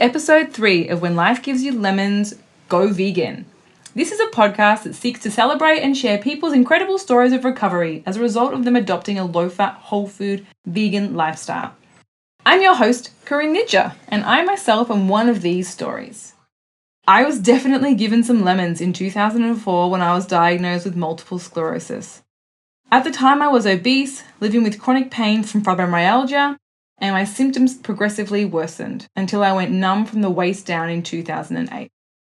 Episode three of When Life Gives You Lemons, Go Vegan. This is a podcast that seeks to celebrate and share people's incredible stories of recovery as a result of them adopting a low fat, whole food, vegan lifestyle. I'm your host, Corinne Nijjer, and I myself am one of these stories. I was definitely given some lemons in 2004 when I was diagnosed with multiple sclerosis. At the time, I was obese, living with chronic pain from fibromyalgia, and my symptoms progressively worsened until I went numb from the waist down in 2008.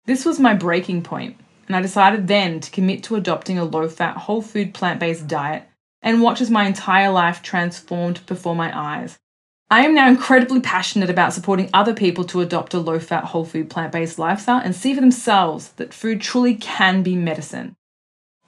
This was my breaking point, and I decided then to commit to adopting a low fat, whole food, plant based diet and watch as my entire life transformed before my eyes. I am now incredibly passionate about supporting other people to adopt a low fat, whole food, plant based lifestyle and see for themselves that food truly can be medicine.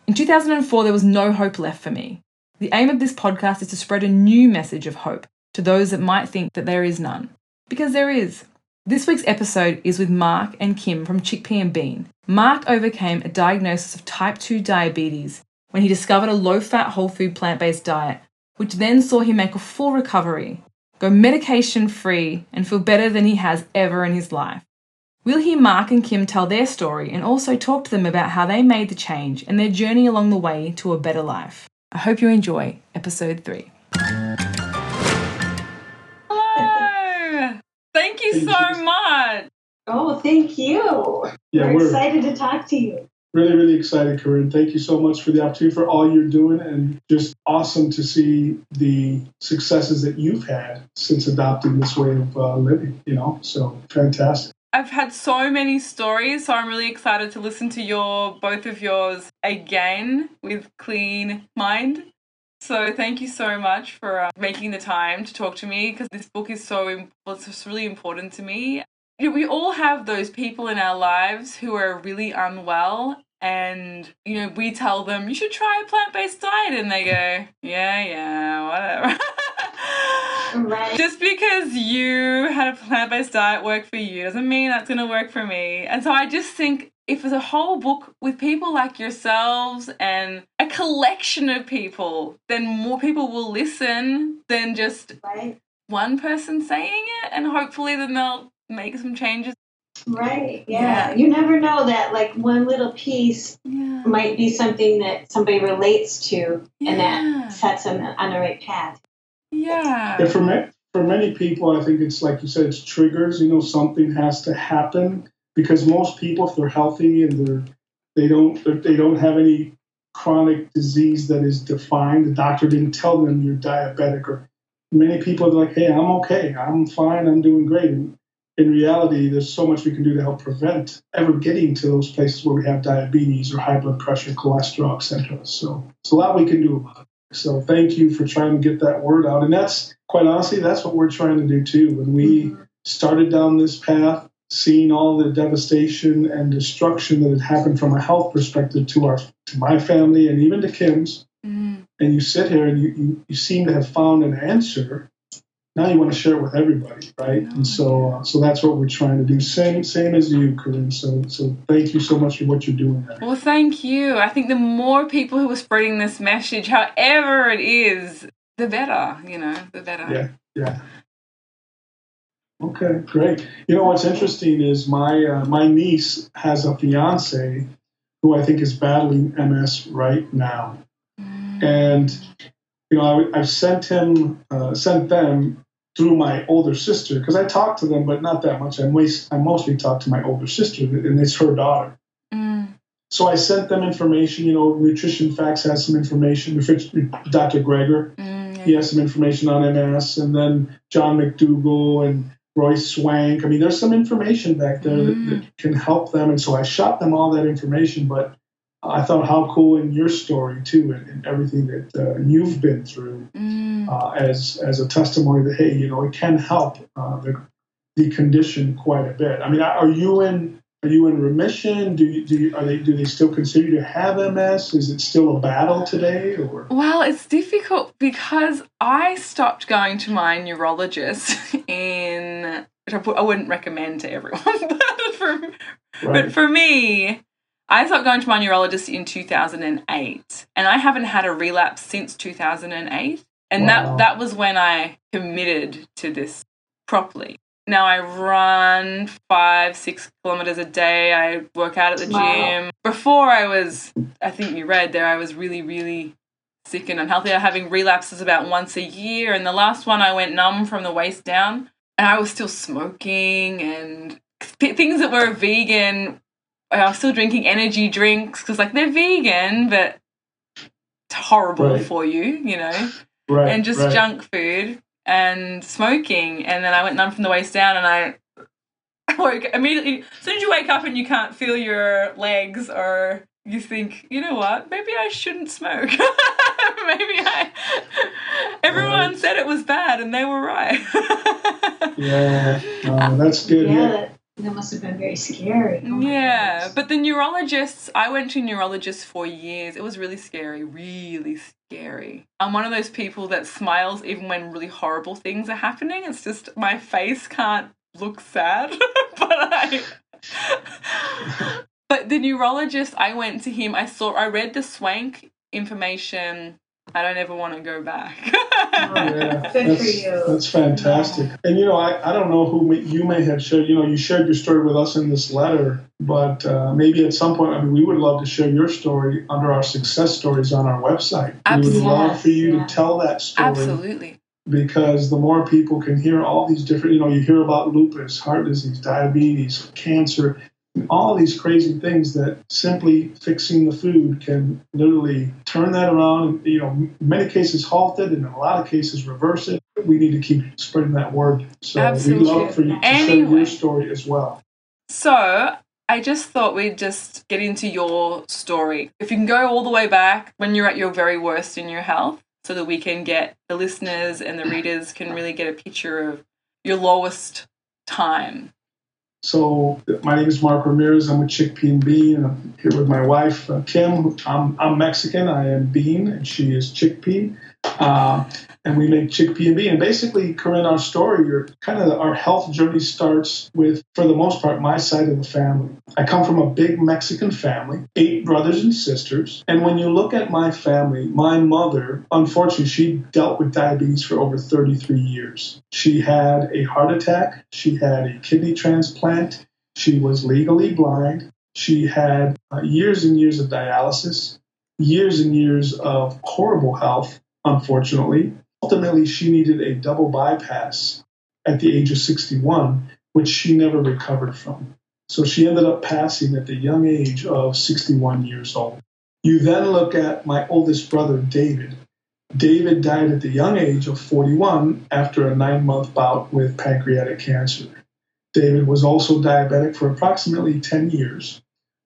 In 2004, there was no hope left for me. The aim of this podcast is to spread a new message of hope to those that might think that there is none. Because there is. This week's episode is with Marc and Kim from Chickpea and Bean. Marc overcame a diagnosis of type 2 diabetes when he discovered a low fat, whole food, plant based diet, which then saw him make a full recovery, go medication free, and feel better than he has ever in his life. We'll hear Marc and Kim tell their story and also talk to them about how they made the change and their journey along the way to a better life. I hope you enjoy episode 3. You so much. Oh, thank you. Yeah, we're, we're excited to talk to you. really, really excited, Corinne. Thank you so much for the opportunity, for all you're doing, and just awesome to see the successes that you've had since adopting this way of uh, living. You know, so fantastic. I've had so many stories, so I'm really excited to listen to your both of yours again with clean mind. So thank you so much for uh, making the time to talk to me because this book is so it's just really important to me. You know, we all have those people in our lives who are really unwell and you know we tell them you should try a plant-based diet and they go yeah yeah whatever Right. just because you had a plant-based diet work for you doesn't mean that's going to work for me and so i just think if there's a whole book with people like yourselves and a collection of people then more people will listen than just Right. one person saying it and hopefully then they'll make some changes Right. Yeah. Yeah. You never know that like one little piece yeah might be something that somebody relates to and that sets them on the right path. yeah And for ma- for many people, I think it's like you said, it's triggers. You know, something has to happen because most people, if they're healthy and they're they don't they don't have any chronic disease that is defined, the doctor didn't tell them you're diabetic. Or many people are like, hey, I'm okay, I'm fine, I'm doing great. And in reality, there's so much we can do to help prevent ever getting to those places where we have diabetes or high blood pressure, cholesterol, etc. So it's a lot we can do about it. So thank you for trying to get that word out. And that's quite honestly, that's what we're trying to do too. When we mm-hmm. started down this path, seeing all the devastation and destruction that had happened from a health perspective to our to my family and even to Kim's, Mm. and you sit here and you, you, you seem to have found an answer. Now you want to share it with everybody, right? And so uh, so that's what we're trying to do. Same same as you, Corinne. So so thank you so much for what you're doing. there. Well, thank you. I think the more people who are spreading this message, however it is, the better, you know, the better. Yeah, yeah. Okay, great. You know what's interesting is my uh, my niece has a fiance who I think is battling MS right now, Mm. and you know I, I've sent him uh, sent them through my older sister because I talk to them, but not that much. I, most, I mostly talk to my older sister, and it's her daughter. Mm. So I sent them information. You know, Nutrition Facts has some information. Dr. Greger, Mm. he has some information on MS, and then John McDougall and Roy Swank. I mean, there's some information back there Mm. that, that can help them. And so I shot them all that information. But I thought how cool in your story too, and, and everything that uh, you've been through Mm. uh, as as a testimony that hey, you know, it can help uh, the the condition quite a bit. I mean, are you in? Are you in remission? Do you, do you, are they do they still consider you to have MS? Is it still a battle today, or Well, it's difficult because I stopped going to my neurologist in, which I, put, I wouldn't recommend to everyone, but for, right? but for me, I stopped going to my neurologist in 2008, and I haven't had a relapse since 2008. And Wow. that, that was when I committed to this properly. Now I run five, six kilometers a day. I work out at the Wow. gym. Before I was, I think you read there, I was really, really sick and unhealthy. I was having relapses about once a year. And the last one, I went numb from the waist down. And I was still smoking and things that were vegan. I was still drinking energy drinks because, like, they're vegan, but it's horrible Right. for you, you know? Right. and just right. junk food and smoking. And then I went numb from the waist down and I woke immediately. As soon as you wake up and you can't feel your legs or you think, you know what, maybe I shouldn't smoke. maybe I. Everyone Right. said it was bad and they were right. Yeah, no, that's good. Yeah, Yeah. that, that must have been very scary. Oh Yeah, goodness. but the neurologists, I went to neurologists for years. It was really scary, really scary. I'm one of those people that smiles even when really horrible things are happening. It's just my face can't look sad, but I. but the neurologist, I went to him. I saw, I read the swank information. I don't ever want to go back. Yeah, that's. That's fantastic. And you know, I, I don't know who may, you may have shared. You know, you shared your story with us in this letter, but uh, maybe at some point, I mean, we would love to share your story under our success stories on our website. We would love for you Yeah. to tell that story Absolutely. because the more people can hear all these different, you know, you hear about lupus, heart disease, diabetes, cancer, all these crazy things that simply fixing the food can literally turn that around. And, you know, many cases halt it, and in a lot of cases reverse it. We need to keep spreading that word. So Absolutely. we'd love for you to share your story as well. So I just thought we'd just get into your story. If you can go all the way back when you're at your very worst in your health, so that we can get the listeners and the readers can really get a picture of your lowest time. So my name is Marc Ramirez. I'm with Chickpea and Bean, and I'm here with my wife uh, Kim. I'm, I'm Mexican. I am Bean, and she is Chickpea. Uh, and we make chickpea and bean. And basically, Corinne, our story, your kind of our health journey starts with, for the most part, my side of the family. I come from a big Mexican family, eight brothers and sisters. And when you look at my family, my mother, unfortunately, she dealt with diabetes for over 33 years. She had a heart attack. She had a kidney transplant. She was legally blind. She had uh, years and years of dialysis, years and years of horrible health, unfortunately. Ultimately, she needed a double bypass at the age of 61, which she never recovered from. So she ended up passing at the young age of 61 years old. You then look at my oldest brother, David. David died at the young age of 41 after a nine month bout with pancreatic cancer. David was also diabetic for approximately 10 years.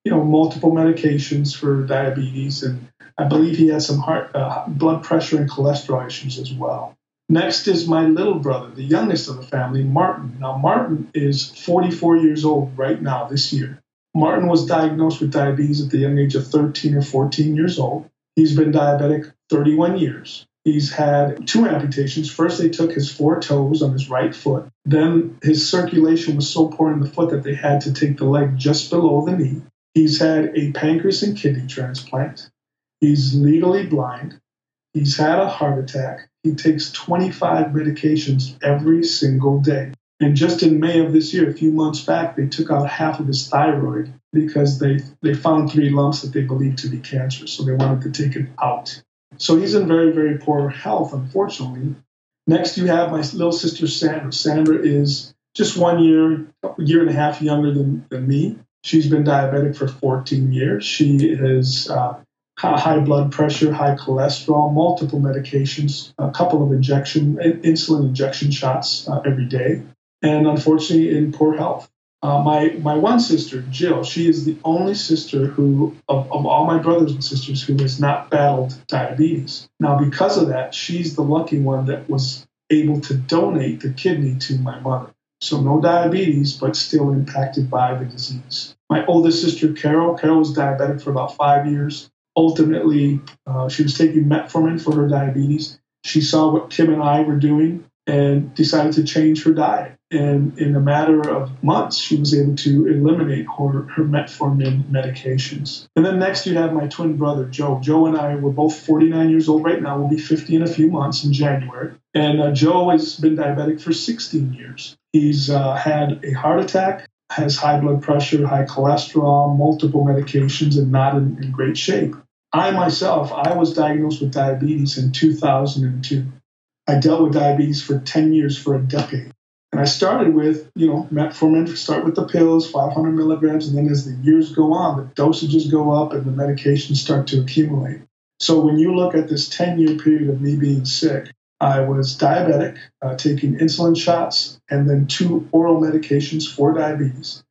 You know, multiple medications for diabetes, and I believe he has some heart, uh, blood pressure and cholesterol issues as well. Next is my little brother, the youngest of the family, Martin. Now, Martin is 44 years old right now, this year. Martin was diagnosed with diabetes at the young age of 13 or 14 years old. He's been diabetic 31 years. He's had two amputations. First, they took his four toes on his right foot. Then his circulation was so poor in the foot that they had to take the leg just below the knee. He's had a pancreas and kidney transplant. He's legally blind. He's had a heart attack. He takes 25 medications every single day. And just in May of this year, a few months back, they took out half of his thyroid because they, they found three lumps that they believed to be cancerous. So they wanted to take it out. So he's in very, very poor health, unfortunately. Next, you have my little sister, Sandra. Sandra is just one year, year and a half younger than, than me. She's been diabetic for 14 years. She has uh, high blood pressure, high cholesterol, multiple medications, a couple of injection, insulin injection shots uh, every day, and unfortunately in poor health. Uh, my my one sister, Jill, she is the only sister who of, of all my brothers and sisters who has not battled diabetes. Now, because of that, she's the lucky one that was able to donate the kidney to my mother. So no diabetes, but still impacted by the disease. My oldest sister, Carol, Carol was diabetic for about five years ultimately uh, she was taking metformin for her diabetes. She saw what kim and i were doing and decided to change her diet. And in a matter of months she was able to eliminate her, her metformin medications. And then next you have my twin brother joe. Joe and i were both 49 years old right now. We'll be 50 in a few months in january. And uh, Joe has been diabetic for 16 years. He's uh, had a heart attack, has high blood pressure, high cholesterol, multiple medications, and not in, in great shape. I myself, I was diagnosed with diabetes in 2002. I dealt with diabetes for 10 years, for a decade. And I started with, you know, metformin, start with the pills, 500 milligrams, and then as the years go on, the dosages go up and the medications start to accumulate. So when you look at this 10 year period of me being sick, I was diabetic, uh, taking insulin shots, and then two oral medications for diabetes.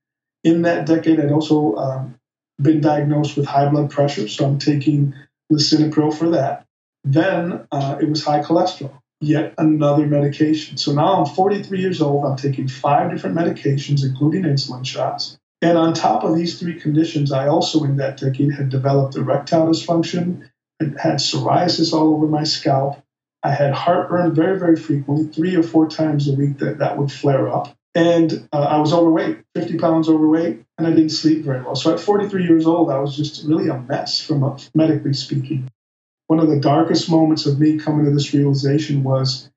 In that decade, I'd also um, been diagnosed with high blood pressure, so I'm taking lisinopril for that. Then uh, it was high cholesterol, yet another medication. So now I'm 43 years old. I'm taking five different medications, including insulin shots. And on top of these three conditions, I also in that decade had developed erectile dysfunction, had psoriasis all over my scalp, I had heartburn very, very frequently, three or four times a week that that would flare up. And uh, I was overweight, 50 pounds overweight, and I didn't sleep very well. So at 43 years old, I was just really a mess from a, medically speaking. One of the darkest moments of me coming to this realization was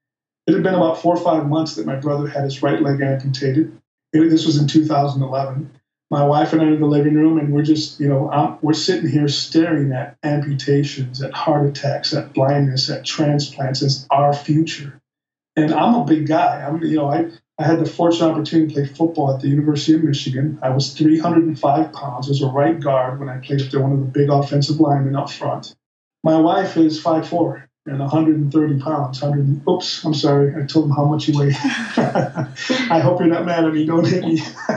it had been about four or five months that my brother had his right leg amputated. It, this was in 2011 my wife and I are in the living room, and we're just, you know, I'm, we're sitting here staring at amputations, at heart attacks, at blindness, at transplants as our future. And I'm a big guy. I'm, you know, I, I had the fortunate opportunity to play football at the University of Michigan. I was 305 pounds as a right guard when I played there, one of the big offensive linemen up front. My wife is 5'4 and 130 pounds. 100, oops, I'm sorry. I told him how much he weighed. I hope you're not mad at me. Don't hit me.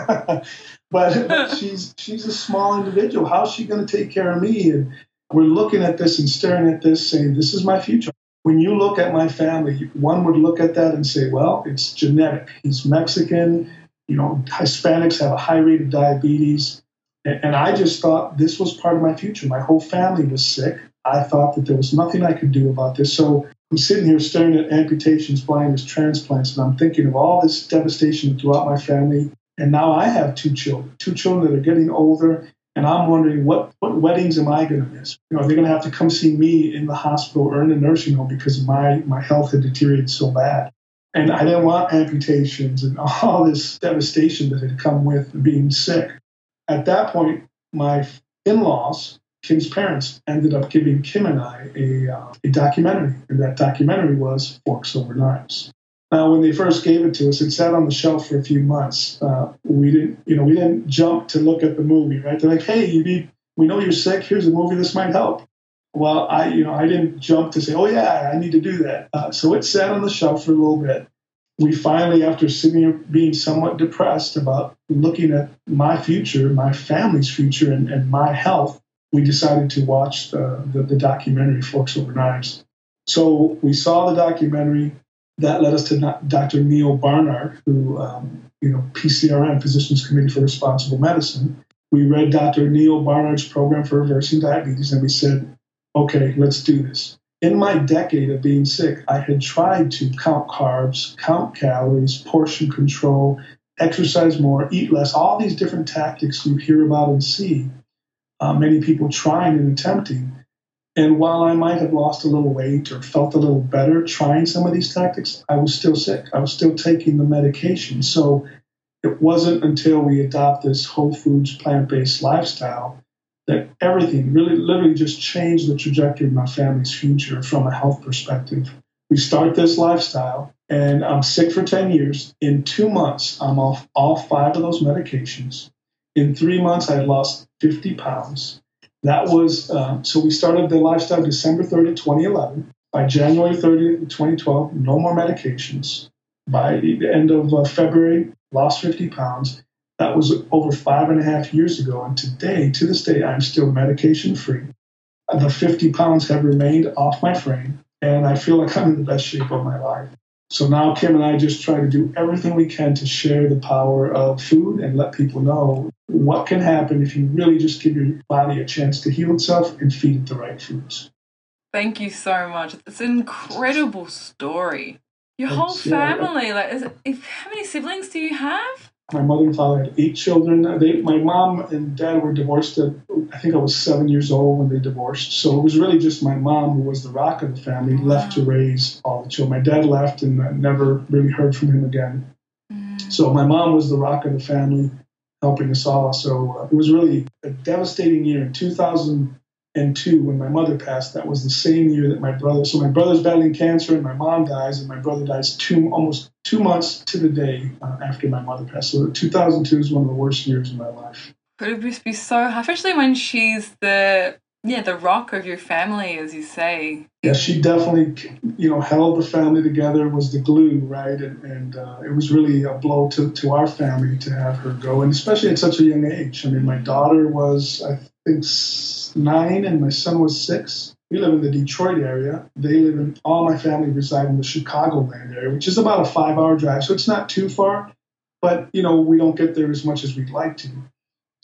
but, but she's she's a small individual. How's she going to take care of me? And we're looking at this and staring at this, saying, "This is my future." When you look at my family, one would look at that and say, "Well, it's genetic. He's Mexican. You know, Hispanics have a high rate of diabetes." And I just thought this was part of my future. My whole family was sick. I thought that there was nothing I could do about this. So I'm sitting here staring at amputations, blindness, transplants, and I'm thinking of all this devastation throughout my family. And now I have two children, two children that are getting older, and I'm wondering what, what weddings am I going to miss? You know, are they're going to have to come see me in the hospital or in the nursing home because my, my health had deteriorated so bad. And I didn't want amputations and all this devastation that had come with being sick. At that point, my in laws, Kim's parents, ended up giving Kim and I a, uh, a documentary. And that documentary was Forks Over Knives. Now, when they first gave it to us, it sat on the shelf for a few months. Uh, we didn't, you know, we didn't jump to look at the movie, right? They're like, "Hey, you need, we know you're sick. Here's a movie. This might help." Well, I, you know, I didn't jump to say, "Oh yeah, I need to do that." Uh, so it sat on the shelf for a little bit. We finally, after sitting being somewhat depressed about looking at my future, my family's future, and, and my health, we decided to watch the, the, the documentary "Forks Over Knives." So we saw the documentary that led us to Dr. Neal Barnard, who, um, you know, PCRM, Physicians Committee for Responsible Medicine. We read Dr. Neal Barnard's program for reversing diabetes, and we said, okay, let's do this. In my decade of being sick, I had tried to count carbs, count calories, portion control, exercise more, eat less, all these different tactics you hear about and see. Uh, many people trying and attempting. And while I might have lost a little weight or felt a little better trying some of these tactics, I was still sick. I was still taking the medication. So it wasn't until we adopt this whole foods, plant based lifestyle that everything really, literally just changed the trajectory of my family's future from a health perspective. We start this lifestyle, and I'm sick for 10 years. In two months, I'm off all five of those medications. In three months, I lost 50 pounds. That was uh, so we started the lifestyle December 30, 2011. By January 30, 2012, no more medications. By the end of uh, February, lost 50 pounds. That was over five and a half years ago. And today, to this day, I'm still medication free. The 50 pounds have remained off my frame, and I feel like I'm in the best shape of my life. So now Kim and I just try to do everything we can to share the power of food and let people know what can happen if you really just give your body a chance to heal itself and feed it the right foods. Thank you so much. It's an incredible story. Your whole family, like, is if, how many siblings do you have? My mother and father had eight children. They, my mom and dad were divorced at, I think I was seven years old when they divorced. So it was really just my mom who was the rock of the family, left to raise all the children. My dad left and I never really heard from him again. So my mom was the rock of the family, helping us all. So uh, it was really a devastating year. In 2002, when my mother passed, that was the same year that my brother. So my brother's battling cancer, and my mom dies, and my brother dies two almost two months to the day uh, after my mother passed. So 2002 is one of the worst years of my life. Could it would just be so hard, especially when she's the yeah the rock of your family, as you say. Yeah, she definitely, you know, held the family together, was the glue, right? And, and uh, it was really a blow to, to our family to have her go, and especially at such a young age. I mean, my daughter was, I think, nine, and my son was six. We live in the Detroit area. They live in, all my family reside in the Chicagoland area, which is about a five hour drive. So it's not too far, but, you know, we don't get there as much as we'd like to.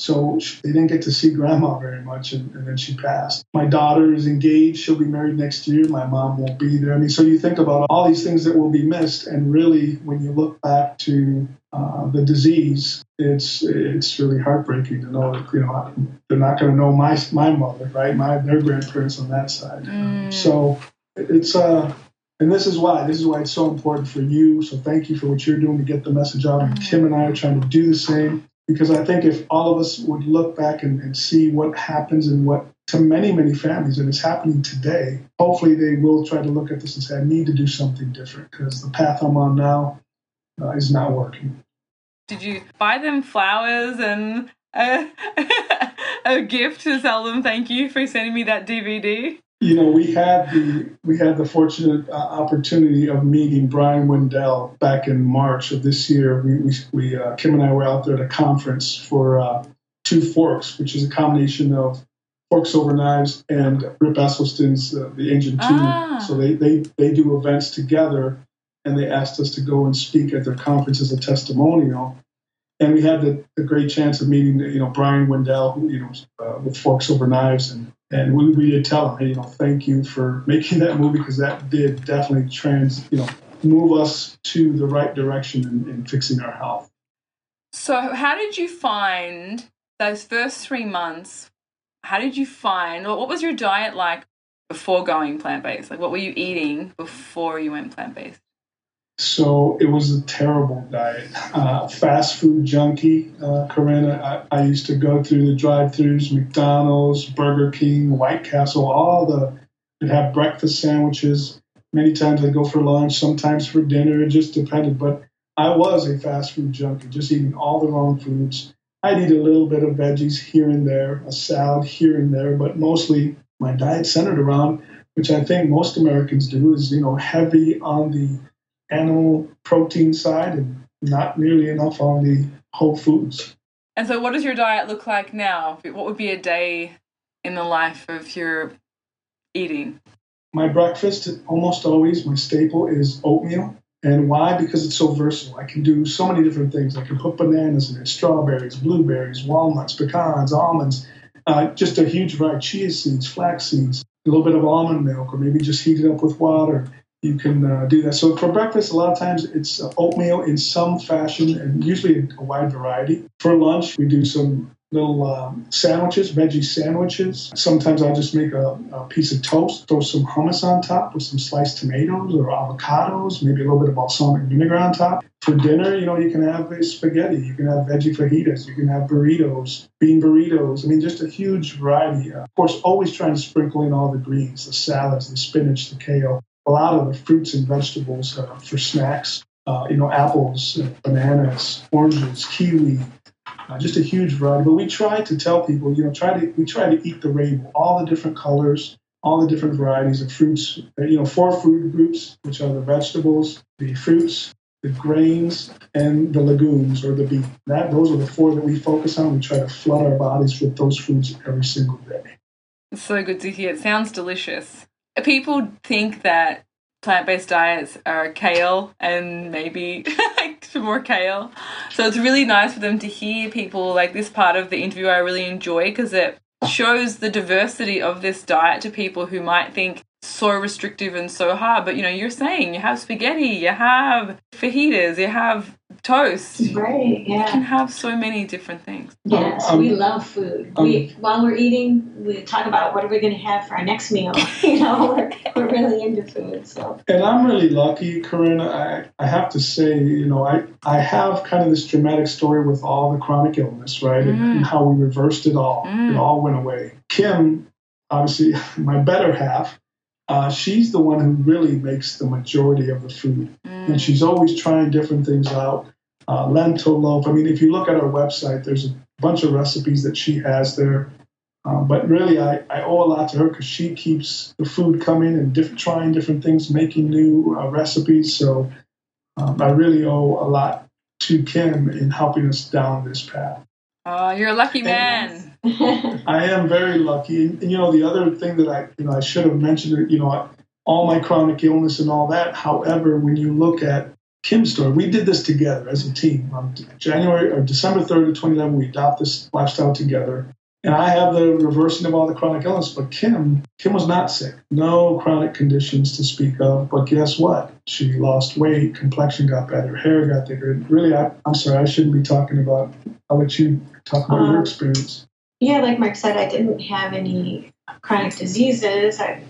So they didn't get to see grandma very much, and, and, then she passed. My daughter is engaged; she'll be married next year. My mom won't be there. I mean, so you think about all these things that will be missed, and really, when you look back to uh, the disease, it's it's really heartbreaking to know that you know they're not going to know my my mother, right? My their grandparents on that side. Mm. So it's uh. And this is why this is why it's so important for you. So thank you for what you're doing to get the message out. And Kim and I are trying to do the same because I think if all of us would look back and, and, see what happens and what to many, many families, and it's happening today, hopefully they will try to look at this and say, I need to do something different because the path I'm on now uh, is not working. Did you buy them flowers and a, a gift to tell them thank you for sending me that DVD? You know, we had the we had the fortunate uh, opportunity of meeting Brian Wendel back in March of this year. We, we, we uh, Kim and I were out there at a conference for uh, Two Forks, which is a combination of Forks Over Knives and Rip Esselstyn's uh, The Engine 2. Ah. So they, they they do events together, and they asked us to go and speak at their conference as a testimonial. And we had the, the great chance of meeting, you know, Brian Wendel, who, you know, uh, with Forks Over Knives and and we, we did tell him, hey, you know, thank you for making that movie because that did definitely trans, you know, move us to the right direction in, in fixing our health. So, how did you find those first three months? How did you find, or what was your diet like before going plant based? Like, what were you eating before you went plant based? So it was a terrible diet. Uh, fast food junkie, uh, Corinna. I, I, used to go through the drive-throughs, McDonald's, Burger King, White Castle, all the. I'd have breakfast sandwiches. Many times I'd go for lunch, sometimes for dinner. It just depended. But I was a fast food junkie, just eating all the wrong foods. I'd eat a little bit of veggies here and there, a salad here and there, but mostly my diet centered around, which I think most Americans do, is you know heavy on the animal protein side and not nearly enough on the whole foods. And so, what does your diet look like now? What would be a day in the life of your eating? My breakfast, almost always, my staple is oatmeal. And why? Because it's so versatile. I can do so many different things. I can put bananas in it, strawberries, blueberries, walnuts, pecans, almonds, uh, just a huge variety, chia seeds, flax seeds, a little bit of almond milk, or maybe just heat it up with water you can uh, do that. So for breakfast, a lot of times it's oatmeal in some fashion, and usually a wide variety. For lunch, we do some little um, sandwiches, veggie sandwiches. Sometimes I'll just make a, a, piece of toast, throw some hummus on top with some sliced tomatoes or avocados, maybe a little bit of balsamic vinegar on top. For dinner, you know, you can have spaghetti, you can have veggie fajitas, you can have burritos, bean burritos. I mean, just a huge variety. Uh, of course, always trying to sprinkle in all the greens, the salads, the spinach, the kale, a lot of fruits and vegetables uh, for snacks. Uh, you know, apples, uh, bananas, oranges, kiwi, uh, just a huge variety. But we try to tell people, you know, try to we try to eat the rainbow, all the different colors, all the different varieties of fruits. Uh, you know, four food groups, which are the vegetables, the fruits, the grains, and the legumes or the beef. That those are the four that we focus on. We try to flood our bodies with those foods every single day. It's so good to hear. It sounds delicious people think that plant-based diets are kale and maybe some more kale. So it's really nice for them to hear people like this part of the interview I really enjoy because it shows the diversity of this diet to people who might think so restrictive and so hard. But you know, you're saying you have spaghetti, you have fajitas, you have toast. Right, Yeah. You can have so many different things. Yes, Um, we love food. um, we while we're eating, we talk about what are we going to have for our next meal. you know, we're, we're really into food. So And I'm really lucky, Corinne. I, I have to say, you know, I, I have kind of this dramatic story with all the chronic illness, right? And, Mm. and how we reversed it all. Mm. It all went away. Kim, obviously, my better half, uh, she's the one who really makes the majority of the food. Mm. And she's always trying different things out. Uh, lentil loaf. I mean, if you look at our website, there's a bunch of recipes that she has there. Um, but really, I, I owe a lot to her because she keeps the food coming and diff- trying different things, making new uh, recipes. So um, I really owe a lot to Kim in helping us down this path. Oh, you're a lucky man. I am very lucky. And, and, you know, the other thing that I, you know, I should have mentioned, you know, all my chronic illness and all that. However, when you look at Kim's story, we did this together as a team. On January or December 3rd of 2011, we adopted this lifestyle together. And I have the reversing of all the chronic illness, but Kim, Kim was not sick. No chronic conditions to speak of. But guess what? She lost weight, complexion got better, hair got thicker. Really, I, I'm sorry, I shouldn't be talking about. I'll let you talk about your Um, experience. yeah, like Marc said, I didn't have any chronic diseases. I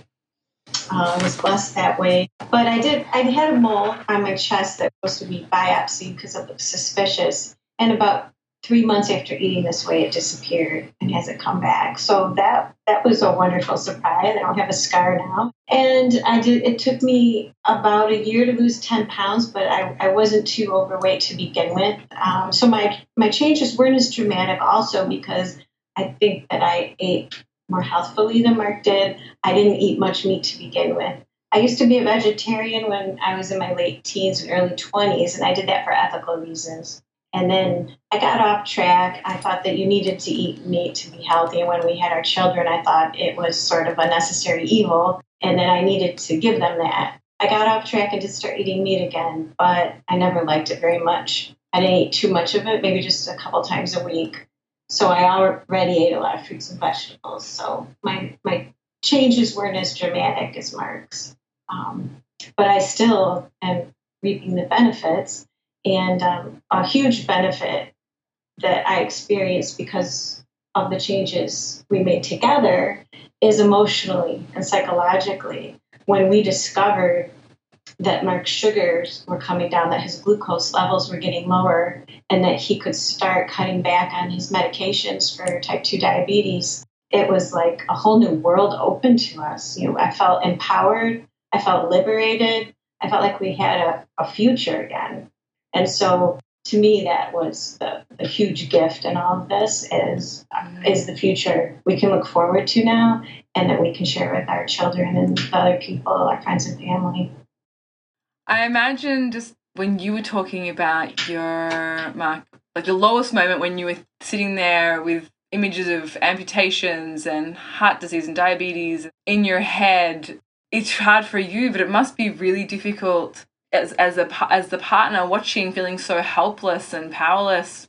uh, was blessed that way. But I did, I had a mole on my chest that was supposed to be biopsied because it looked suspicious. And about three months after eating this way, it disappeared and hasn't come back. So that that was a wonderful surprise. I don't have a scar now. And I did. It took me about a year to lose ten pounds, but I, I wasn't too overweight to begin with. Um, so my my changes weren't as dramatic, also because I think that I ate more healthfully than Marc did. I didn't eat much meat to begin with. I used to be a vegetarian when I was in my late teens and early 20s, and I did that for ethical reasons. And then I got off track. I thought that you needed to eat meat to be healthy. And when we had our children, I thought it was sort of a necessary evil, and then I needed to give them that. I got off track and did start eating meat again, but I never liked it very much. I didn't eat too much of it, maybe just a couple times a week. So I already ate a lot of fruits and vegetables. So my my changes weren't as dramatic as Marc's, um, but I still am reaping the benefits. And um, a huge benefit that I experienced because of the changes we made together is emotionally and psychologically. When we discovered that Marc's sugars were coming down, that his glucose levels were getting lower, and that he could start cutting back on his medications for type 2 diabetes, it was like a whole new world open to us. You know, I felt empowered, I felt liberated, I felt like we had a, a future again. And so to me that was the, the huge gift in all of this is mm-hmm. is the future we can look forward to now and that we can share with our children and other people, our friends and family. I imagine just when you were talking about your Marc, like the lowest moment when you were sitting there with images of amputations and heart disease and diabetes in your head. It's hard for you, but it must be really difficult as as a as the partner watching, feeling so helpless and powerless.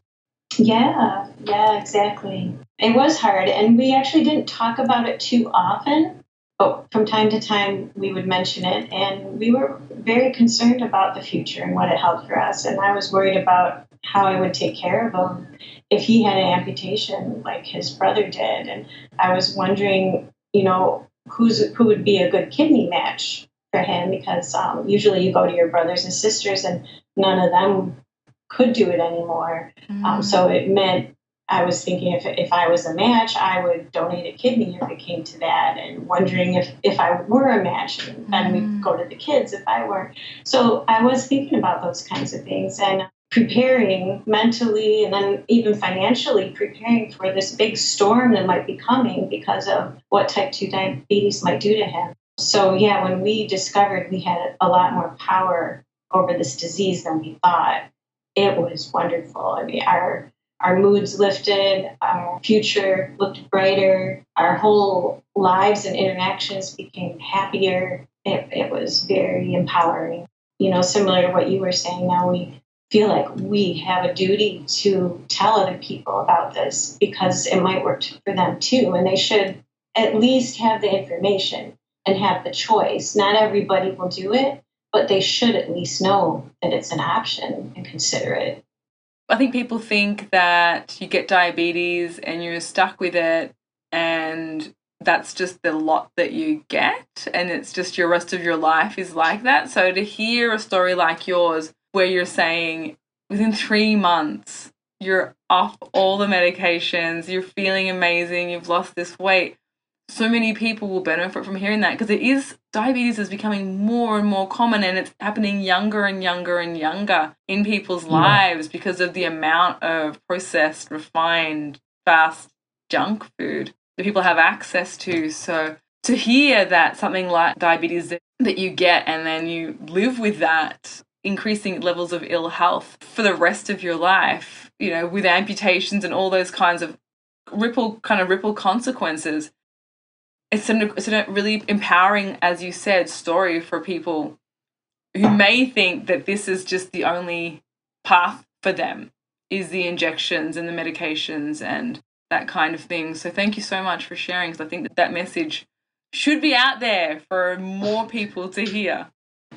Yeah, yeah, exactly. It was hard, and we actually didn't talk about it too often, but from time to time we would mention it, and we were very concerned about the future and what it held for us. And I was worried about how I would take care of him if he had an amputation like his brother did, and I was wondering, you know, who's who would be a good kidney match for him because um, usually you go to your brothers and sisters, and none of them could do it anymore. Um, so it meant I was thinking if, if I was a match, I would donate a kidney if it came to that, and wondering if, if I were a match, and then we'd go to the kids if I were. So I was thinking about those kinds of things and preparing mentally and then even financially preparing for this big storm that might be coming because of what type 2 diabetes might do to him. So, yeah, when we discovered we had a lot more power over this disease than we thought, it was wonderful. I mean, our our moods lifted, our future looked brighter, our whole lives and interactions became happier. It, it was very empowering. You know, similar to what you were saying, now we feel like we have a duty to tell other people about this because it might work for them too, and they should at least have the information. And have the choice. Not everybody will do it, but they should at least know that it's an option and consider it. I think people think that you get diabetes and you're stuck with it and that's just the lot that you get and it's just your rest of your life is like that. So to hear a story like yours where you're saying within 3 months you're off all the medications, you're feeling amazing, you've lost this weight. So many people will benefit from hearing that because it is diabetes is becoming more and more common and it's happening younger and younger and younger in people's yeah. lives because of the amount of processed, refined, fast junk food that people have access to. So to hear that something like diabetes that you get and then you live with that increasing levels of ill health for the rest of your life, you know, with amputations and all those kinds of ripple kind of ripple consequences. It's a, it's a really empowering, as you said, story for people who may think that this is just the only path for them is the injections and the medications and that kind of thing. So thank you so much for sharing because I think that that message should be out there for more people to hear.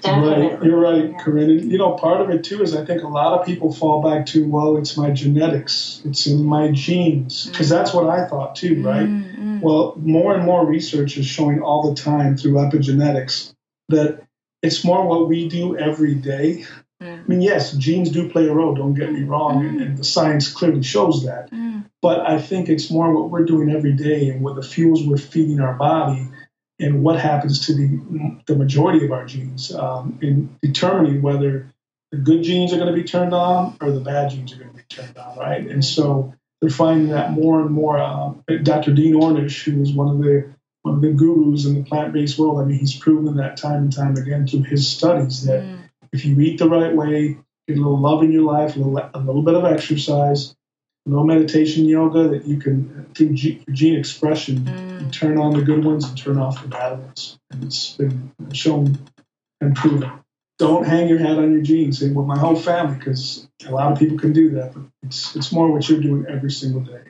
Right, you're right, Corinne. And, you know, part of it too is I think a lot of people fall back to, well, it's my genetics, it's in my genes, because mm. that's what I thought too, right? Mm-hmm. Well, more and more research is showing all the time through epigenetics that it's more what we do every day. Mm. I mean, yes, genes do play a role, don't get me wrong, and, and the science clearly shows that. Mm. But I think it's more what we're doing every day and what the fuels we're feeding our body and what happens to the, the majority of our genes um, in determining whether the good genes are going to be turned on or the bad genes are going to be turned on, right? And so they're finding that more and more. Uh, Dr. Dean Ornish, who is one of the one of the gurus in the plant-based world, I mean, he's proven that time and time again through his studies that mm. if you eat the right way, get a little love in your life, a little, a little bit of exercise, no meditation yoga that you can through gene expression mm. turn on the good ones and turn off the bad ones. And it's been shown and proven. Don't hang your hat on your genes. Say well my whole family because a lot of people can do that but it's it's more what you're doing every single day.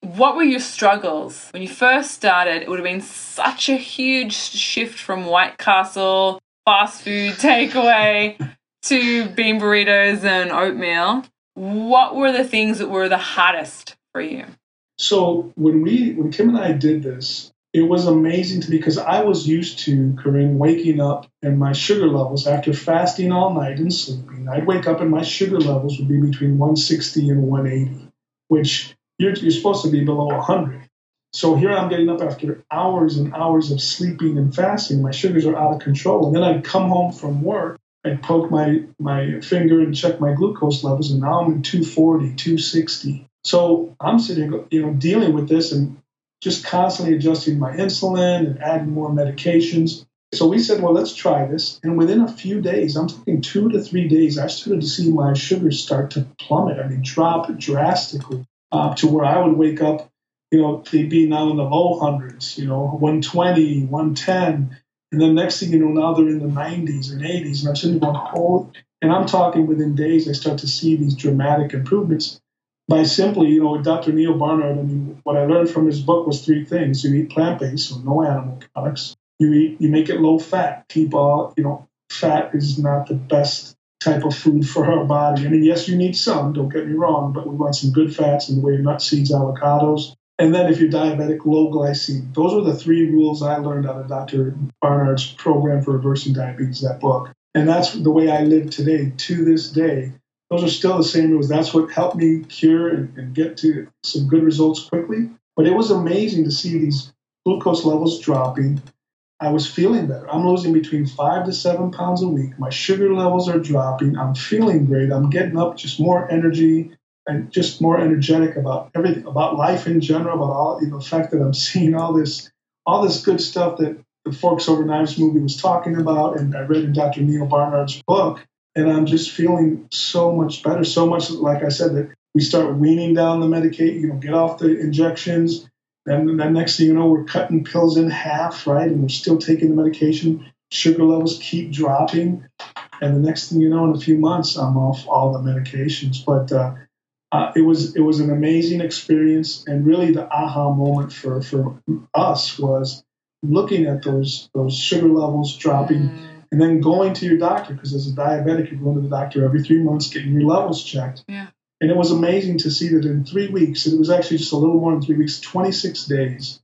What were your struggles? When you first started it would have been such a huge shift from white castle fast food takeaway to bean burritos and oatmeal what were the things that were the hottest for you? So when we when Kim and I did this, it was amazing to me because I was used to Corinne waking up and my sugar levels after fasting all night and sleeping. I'd wake up and my sugar levels would be between 160 and 180, which you're, you're supposed to be below 100. So here I'm getting up after hours and hours of sleeping and fasting. My sugars are out of control. And then I'd come home from work I poke my, my finger and check my glucose levels, and now I'm in 240, 260. So I'm sitting, you know, dealing with this and just constantly adjusting my insulin and adding more medications. So we said, well, let's try this. And within a few days, I'm talking two to three days, I started to see my sugars start to plummet. I mean, drop drastically uh, to where I would wake up, you know, they'd be now in the low hundreds, you know, 120, 110. And then next thing you know, now they're in the 90s and 80s. And I'm sitting going, oh, and I'm talking within days, I start to see these dramatic improvements by simply, you know, Dr. Neal Barnard, I mean, what I learned from his book was three things. You eat plant-based, so no animal products. You eat, you make it low fat. Keep all, you know, fat is not the best type of food for our body. I mean, yes, you need some, don't get me wrong, but we want some good fats in the way of nuts, seeds, avocados, and then if you're diabetic, low glycemia. Those are the three rules I learned out of Dr. Barnard's program for reversing diabetes, that book. And that's the way I live today, to this day. Those are still the same rules. That's what helped me cure and, and get to some good results quickly. But it was amazing to see these glucose levels dropping. I was feeling better. I'm losing between five to seven pounds a week. My sugar levels are dropping. I'm feeling great. I'm getting up just more energy and just more energetic about everything, about life in general, about all you know, the fact that I'm seeing all this, all this good stuff that the Forks Over Knives movie was talking about, and I read in Dr. Neal Barnard's book, and I'm just feeling so much better. So much, like I said, that we start weaning down the medication, you know, get off the injections. And then next thing you know, we're cutting pills in half, right? And we're still taking the medication. Sugar levels keep dropping. And the next thing you know, in a few months, I'm off all the medications. But uh, uh, it was it was an amazing experience, and really the aha moment for for us was looking at those those sugar levels dropping, Mm. and then going to your doctor because as a diabetic, you're going to the doctor every three months, getting your levels checked. Yeah. And it was amazing to see that in three weeks, and it was actually just a little more than three weeks, 26 days,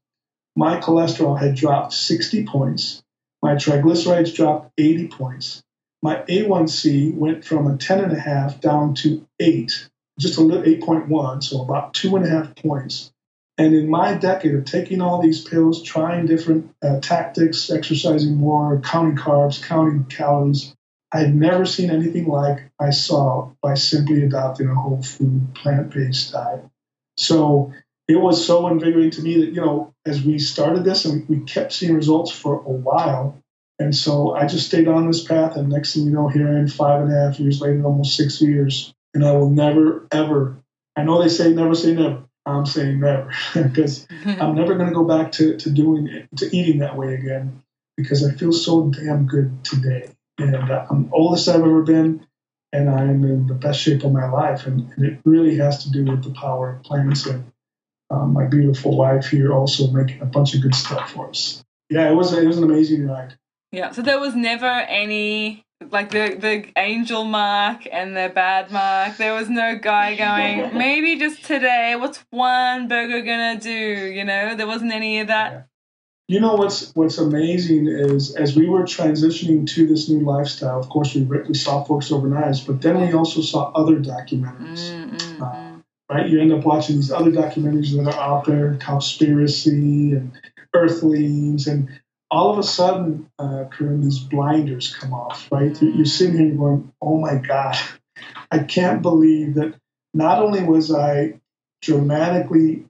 my cholesterol had dropped 60 points. My triglycerides dropped 80 points. My A1C went from a 10.5 down to 8, just a little 8.1, so about two and a half points. And in my decade of taking all these pills, trying different uh, tactics, exercising more, counting carbs, counting calories, I had never seen anything like I saw by simply adopting a whole food, plant based diet. So it was so invigorating to me that, you know, as we started this and we kept seeing results for a while. And so I just stayed on this path. And next thing you know, here I am five and a half years later, almost six years. And I will never, ever, I know they say never say never. I'm saying never because I'm never going to go back to, to doing it, to eating that way again because I feel so damn good today. And I'm oldest I've ever been, and I'm in the best shape of my life. And, and it really has to do with the power of plants and um, my beautiful wife here also making a bunch of good stuff for us. Yeah, it was it was an amazing ride. Yeah, so there was never any like the the angel Marc and the bad Marc. There was no guy going, maybe just today, what's one burger gonna do? You know, there wasn't any of that. You know what's what's amazing is as we were transitioning to this new lifestyle. Of course, we we saw Forks Over Knives, but then we also saw other documentaries. Mm, mm, Uh, mm. right? You end up watching these other documentaries that are out there, Cowspiracy and Earthlings, and all of a sudden, uh, Corinne, these blinders come off, right? You're, sitting here going, oh my God, I can't believe that not only was I dramatically,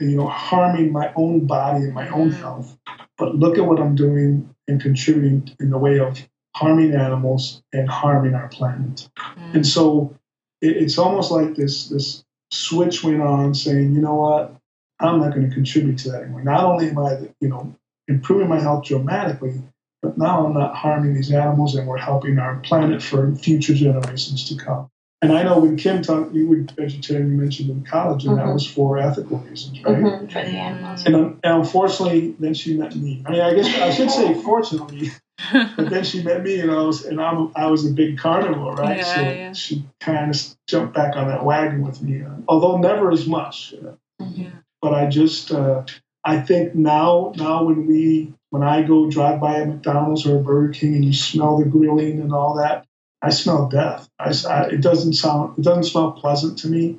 you know, harming my own body and my own health, but look at what I'm doing and contributing in the way of harming animals and harming our planet. And so it, it's almost like this this switch went on saying, you know what, I'm not going to contribute to that anymore. Not only am I, you know, improving my health dramatically, but now I'm not harming these animals and we're helping our planet for future generations to come. And I know when Kim talked, you were vegetarian, you mentioned in college, and that Mhm. was for ethical reasons, right? Mhm, for the animals. And, un- and unfortunately, then she met me. I mean, I guess I should say fortunately, but then she met me, and I was and I'm, I was a big carnivore, right? Yeah, so yeah. she kind of jumped back on that wagon with me, uh, although never as much. Uh, Mhm. but I just uh, I think now now when we when I go drive by a McDonald's or a Burger King and you smell the grilling and all that, I smell death. I, I- it doesn't sound it doesn't smell pleasant to me.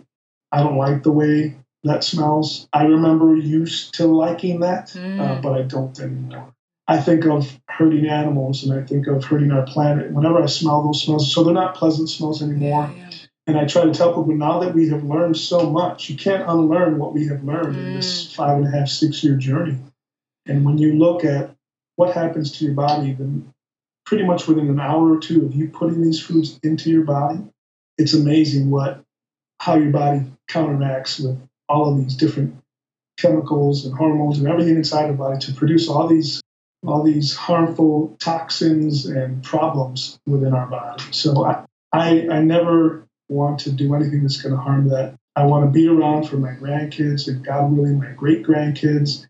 I don't like the way that smells. I remember used to liking that, uh, Mm. but I don't anymore. I think of hurting animals and I think of hurting our planet whenever I smell those smells. So they're not pleasant smells anymore. Yeah, yeah. And I try to tell people now that we have learned so much, you can't unlearn what we have learned in Mm. this five and a half, six year journey. And when you look at what happens to your body, then pretty much within an hour or two of you putting these foods into your body, it's amazing what how your body counteracts with all of these different chemicals and hormones and everything inside the body to produce all these all these harmful toxins and problems within our body. So I, I, I never want to do anything that's going to harm that. I want to be around for my grandkids and God willing, my great grandkids.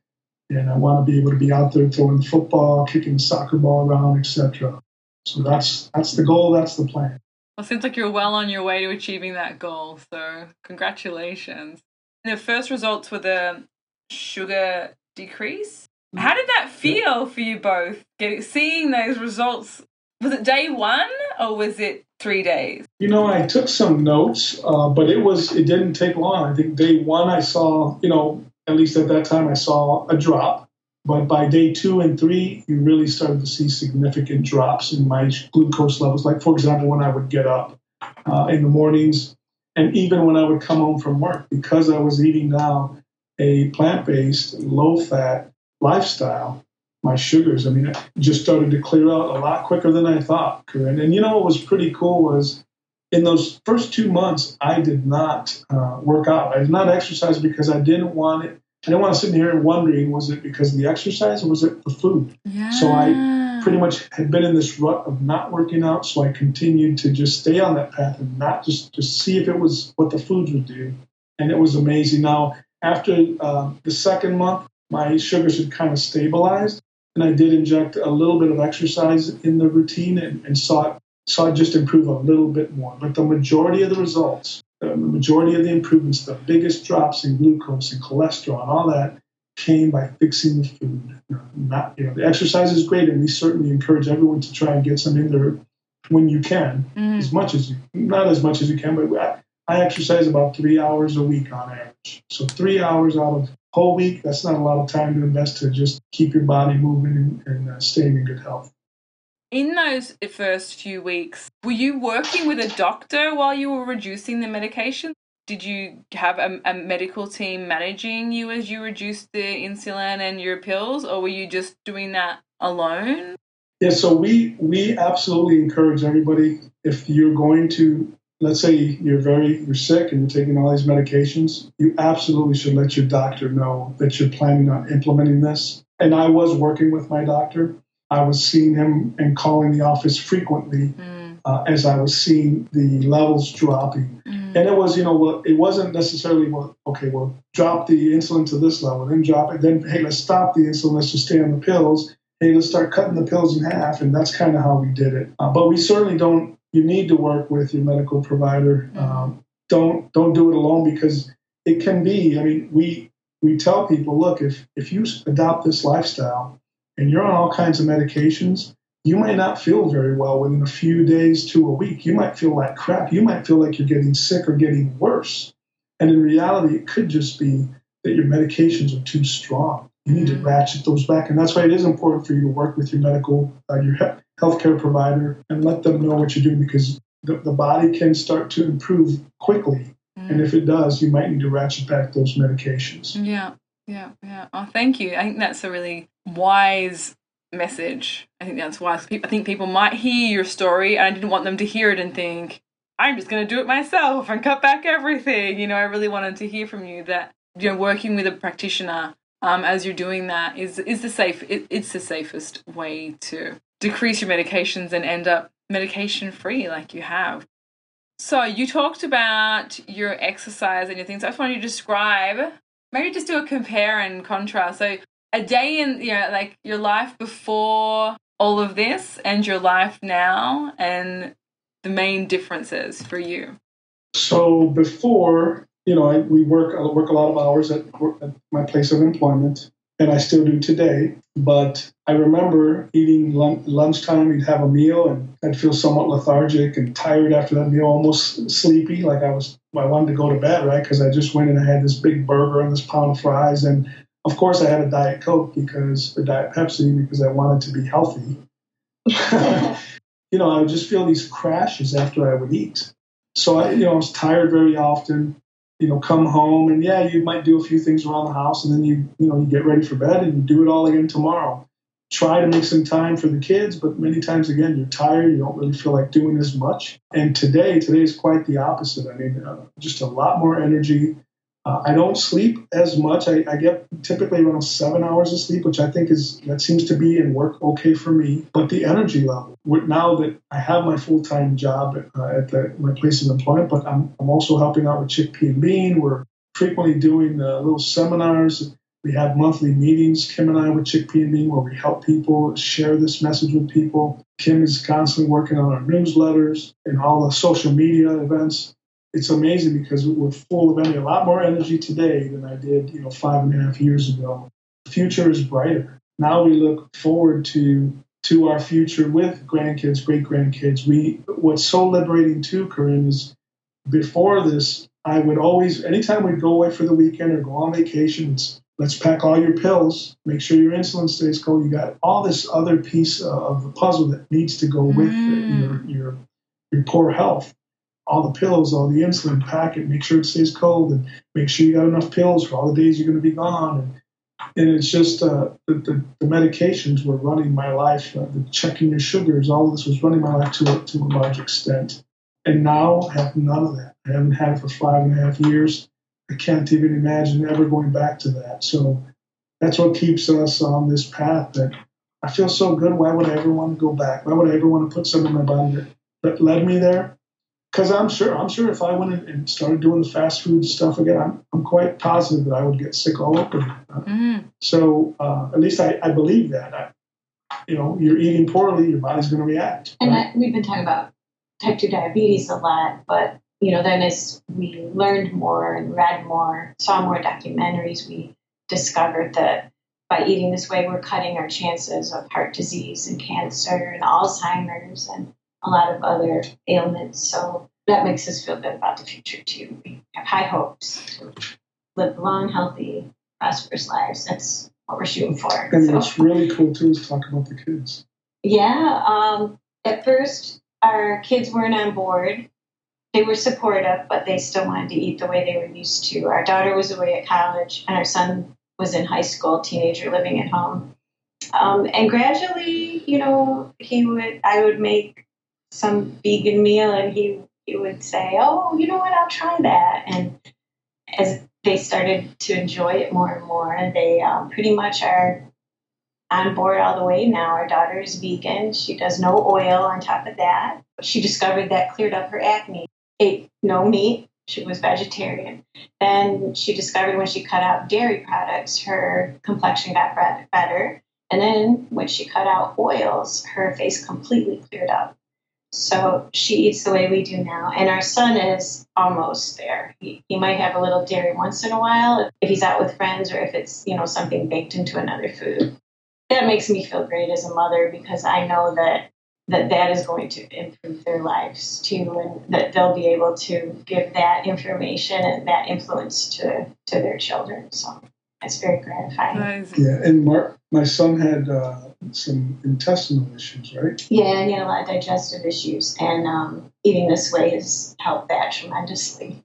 And I want to be able to be out there throwing football, kicking the soccer ball around, etc. So that's that's the goal. That's the plan. Well, it seems like you're well on your way to achieving that goal. So, congratulations. The first results were the sugar decrease. Mm-hmm. How did that feel for you both? Getting seeing those results. Was it day one or was it three days? You know, I took some notes, uh, but it was it didn't take long. I think day one I saw, you know, at least at that time I saw a drop. But by day two and three, you really started to see significant drops in my glucose levels. Like for example, when I would get up uh, in the mornings, and even when I would come home from work, because I was eating now a plant-based, low-fat lifestyle, my sugars, I mean, it just started to clear out a lot quicker than I thought, Corinne. And you know what was pretty cool was in those first two months, I did not uh, work out. I did not exercise because I didn't want it. I didn't want to sit here and wondering was it because of the exercise or was it the food? Yeah. So I pretty much had been in this rut of not working out, so I continued to just stay on that path and not just just see if it was what the foods would do, and it was amazing. Now after uh, the second month, my sugars had kind of stabilized. And I did inject a little bit of exercise in the routine and, and saw, it, saw it just improve a little bit more. But the majority of the results, the majority of the improvements, the biggest drops in glucose and cholesterol and all that came by fixing the food. Not, you know, the exercise is great, and we certainly encourage everyone to try and get some in there when you can, mm. as much as you, not as much as you can, but I, I exercise about three hours a week on average. So three hours out of whole week, that's not a lot of time to invest to just keep your body moving and, and uh, staying in good health. In those first few weeks, were you working with a doctor while you were reducing the medication? Did you have a, a medical team managing you as you reduced the insulin and your pills, or were you just doing that alone? Yeah, so we we absolutely encourage everybody if you're going to let's say you're very you're sick and you're taking all these medications, you absolutely should let your doctor know that you're planning on implementing this. And I was working with my doctor. I was seeing him and calling the office frequently mm. uh, as I was seeing the levels dropping. Mm. And it was, you know, well, it wasn't necessarily, well, okay, well, drop the insulin to this level, then drop it, then, hey, let's stop the insulin, let's just stay on the pills. Hey, let's start cutting the pills in half. And that's kind of how we did it. Uh, but we certainly don't you need to work with your medical provider. Mm-hmm. Um, don't don't do it alone because it can be. I mean, we we tell people, look, if if you adopt this lifestyle and you're on all kinds of medications, you might not feel very well within a few days to a week. You might feel like crap. You might feel like you're getting sick or getting worse. And in reality, it could just be that your medications are too strong. You need to mm-hmm. ratchet those back, and that's why it is important for you to work with your medical, uh, your healthcare provider and let them know what you're doing because the, the body can start to improve quickly. Mm. And if it does, you might need to ratchet back those medications. Yeah, yeah, yeah. Oh, thank you. I think that's a really wise message. I think that's wise. I think people might hear your story, and I didn't want them to hear it and think, I'm just going to do it myself and cut back everything. You know, I really wanted to hear from you that, you know, working with a practitioner um, as you're doing that is is the safe it, it's the safest way to decrease your medications and end up medication free like you have. So you talked about your exercise and your things. I just you to describe, maybe just do a compare and contrast. So a day in, you know, like your life before all of this and your life now and the main differences for you. So before, you know, I, we work, I work a lot of hours at, at my place of employment and I still do today. But I remember eating lunch, lunchtime, you'd have a meal, and I'd feel somewhat lethargic and tired after that meal, almost sleepy, like I was I wanted to go to bed, right? Because I just went and I had this big burger and this pound of fries, and of course I had a diet coke because or diet Pepsi because I wanted to be healthy. you know, I would just feel these crashes after I would eat. So I, you know, I was tired very often you know, come home and yeah, you might do a few things around the house and then you, you know, you get ready for bed and you do it all again tomorrow. Try to make some time for the kids, but many times again, you're tired. You don't really feel like doing as much. And today, today is quite the opposite. I mean, uh, just a lot more energy, uh, I don't sleep as much. I, I, get typically around seven hours of sleep, which I think is that seems to be in work okay for me. But the energy level, now that I have my full time job uh, at the, my place of employment, but I'm, I'm also helping out with Chickpea and Bean. We're frequently doing uh, little seminars. We have monthly meetings, Kim and I, with Chickpea and Bean, where we help people share this message with people. Kim is constantly working on our newsletters and all the social media events it's amazing because we're full of energy, a lot more energy today than I did, you know, five and a half years ago. The future is brighter. Now we look forward to to our future with grandkids, great grandkids. We what's so liberating too, Corinne, is before this, I would always, anytime we'd go away for the weekend or go on vacation, it's let's pack all your pills, make sure your insulin stays cold. You got all this other piece of the puzzle that needs to go with mm. your, your your poor health all the pills, all the insulin, pack it, make sure it stays cold, and make sure you got enough pills for all the days you're going to be gone. And, and it's just uh, the, the, the, medications were running my life, uh, the checking your sugars, all of this was running my life to a, to a large extent. And now I have none of that. I haven't had it for five and a half years. I can't even imagine ever going back to that. So that's what keeps us on this path that I feel so good. Why would I ever want to go back? Why would I ever want to put something in my body that, that led me there? Because I'm sure I'm sure if I went in and started doing the fast food stuff again, I'm, I'm quite positive that I would get sick all over. Mm. So uh, at least I, I believe that. I, you know, you're eating poorly, your body's going to react. And right? I, we've been talking about type 2 diabetes a lot, but you know, then as we learned more and read more, saw more documentaries, we discovered that by eating this way, we're cutting our chances of heart disease and cancer and Alzheimer's and a lot of other ailments. So that makes us feel good about the future too. We have high hopes to live long, healthy, prosperous lives. That's what we're shooting for. and So- what's really cool too is talk about the kids. yeah. Um, at first, our kids weren't on board. They were supportive, but they still wanted to eat the way they were used to. Our daughter was away at college, and our son was in high school, teenager living at home. Um, and gradually, you know, he would, I would make some vegan meal, and he would say, "Oh, you know what? I'll try that." And as they started to enjoy it more and more, they um, pretty much are on board all the way now. Our daughter is vegan. She does no oil on top of that. She discovered that cleared up her acne. Ate no meat. She was vegetarian. Then she discovered when she cut out dairy products, her complexion got better. And then when she cut out oils, her face completely cleared up. So she eats the way we do now. And our son is almost there. He, he might have a little dairy once in a while if he's out with friends or if it's, you know, something baked into another food that makes me feel great as a mother because I know that that that is going to improve their lives too, and that they'll be able to give that information and that influence to to their children. So it's very gratifying. That is- Yeah, and Marc, my son had uh, some intestinal issues, right? Yeah, and he had a lot of digestive issues, and um, eating this way has helped that tremendously.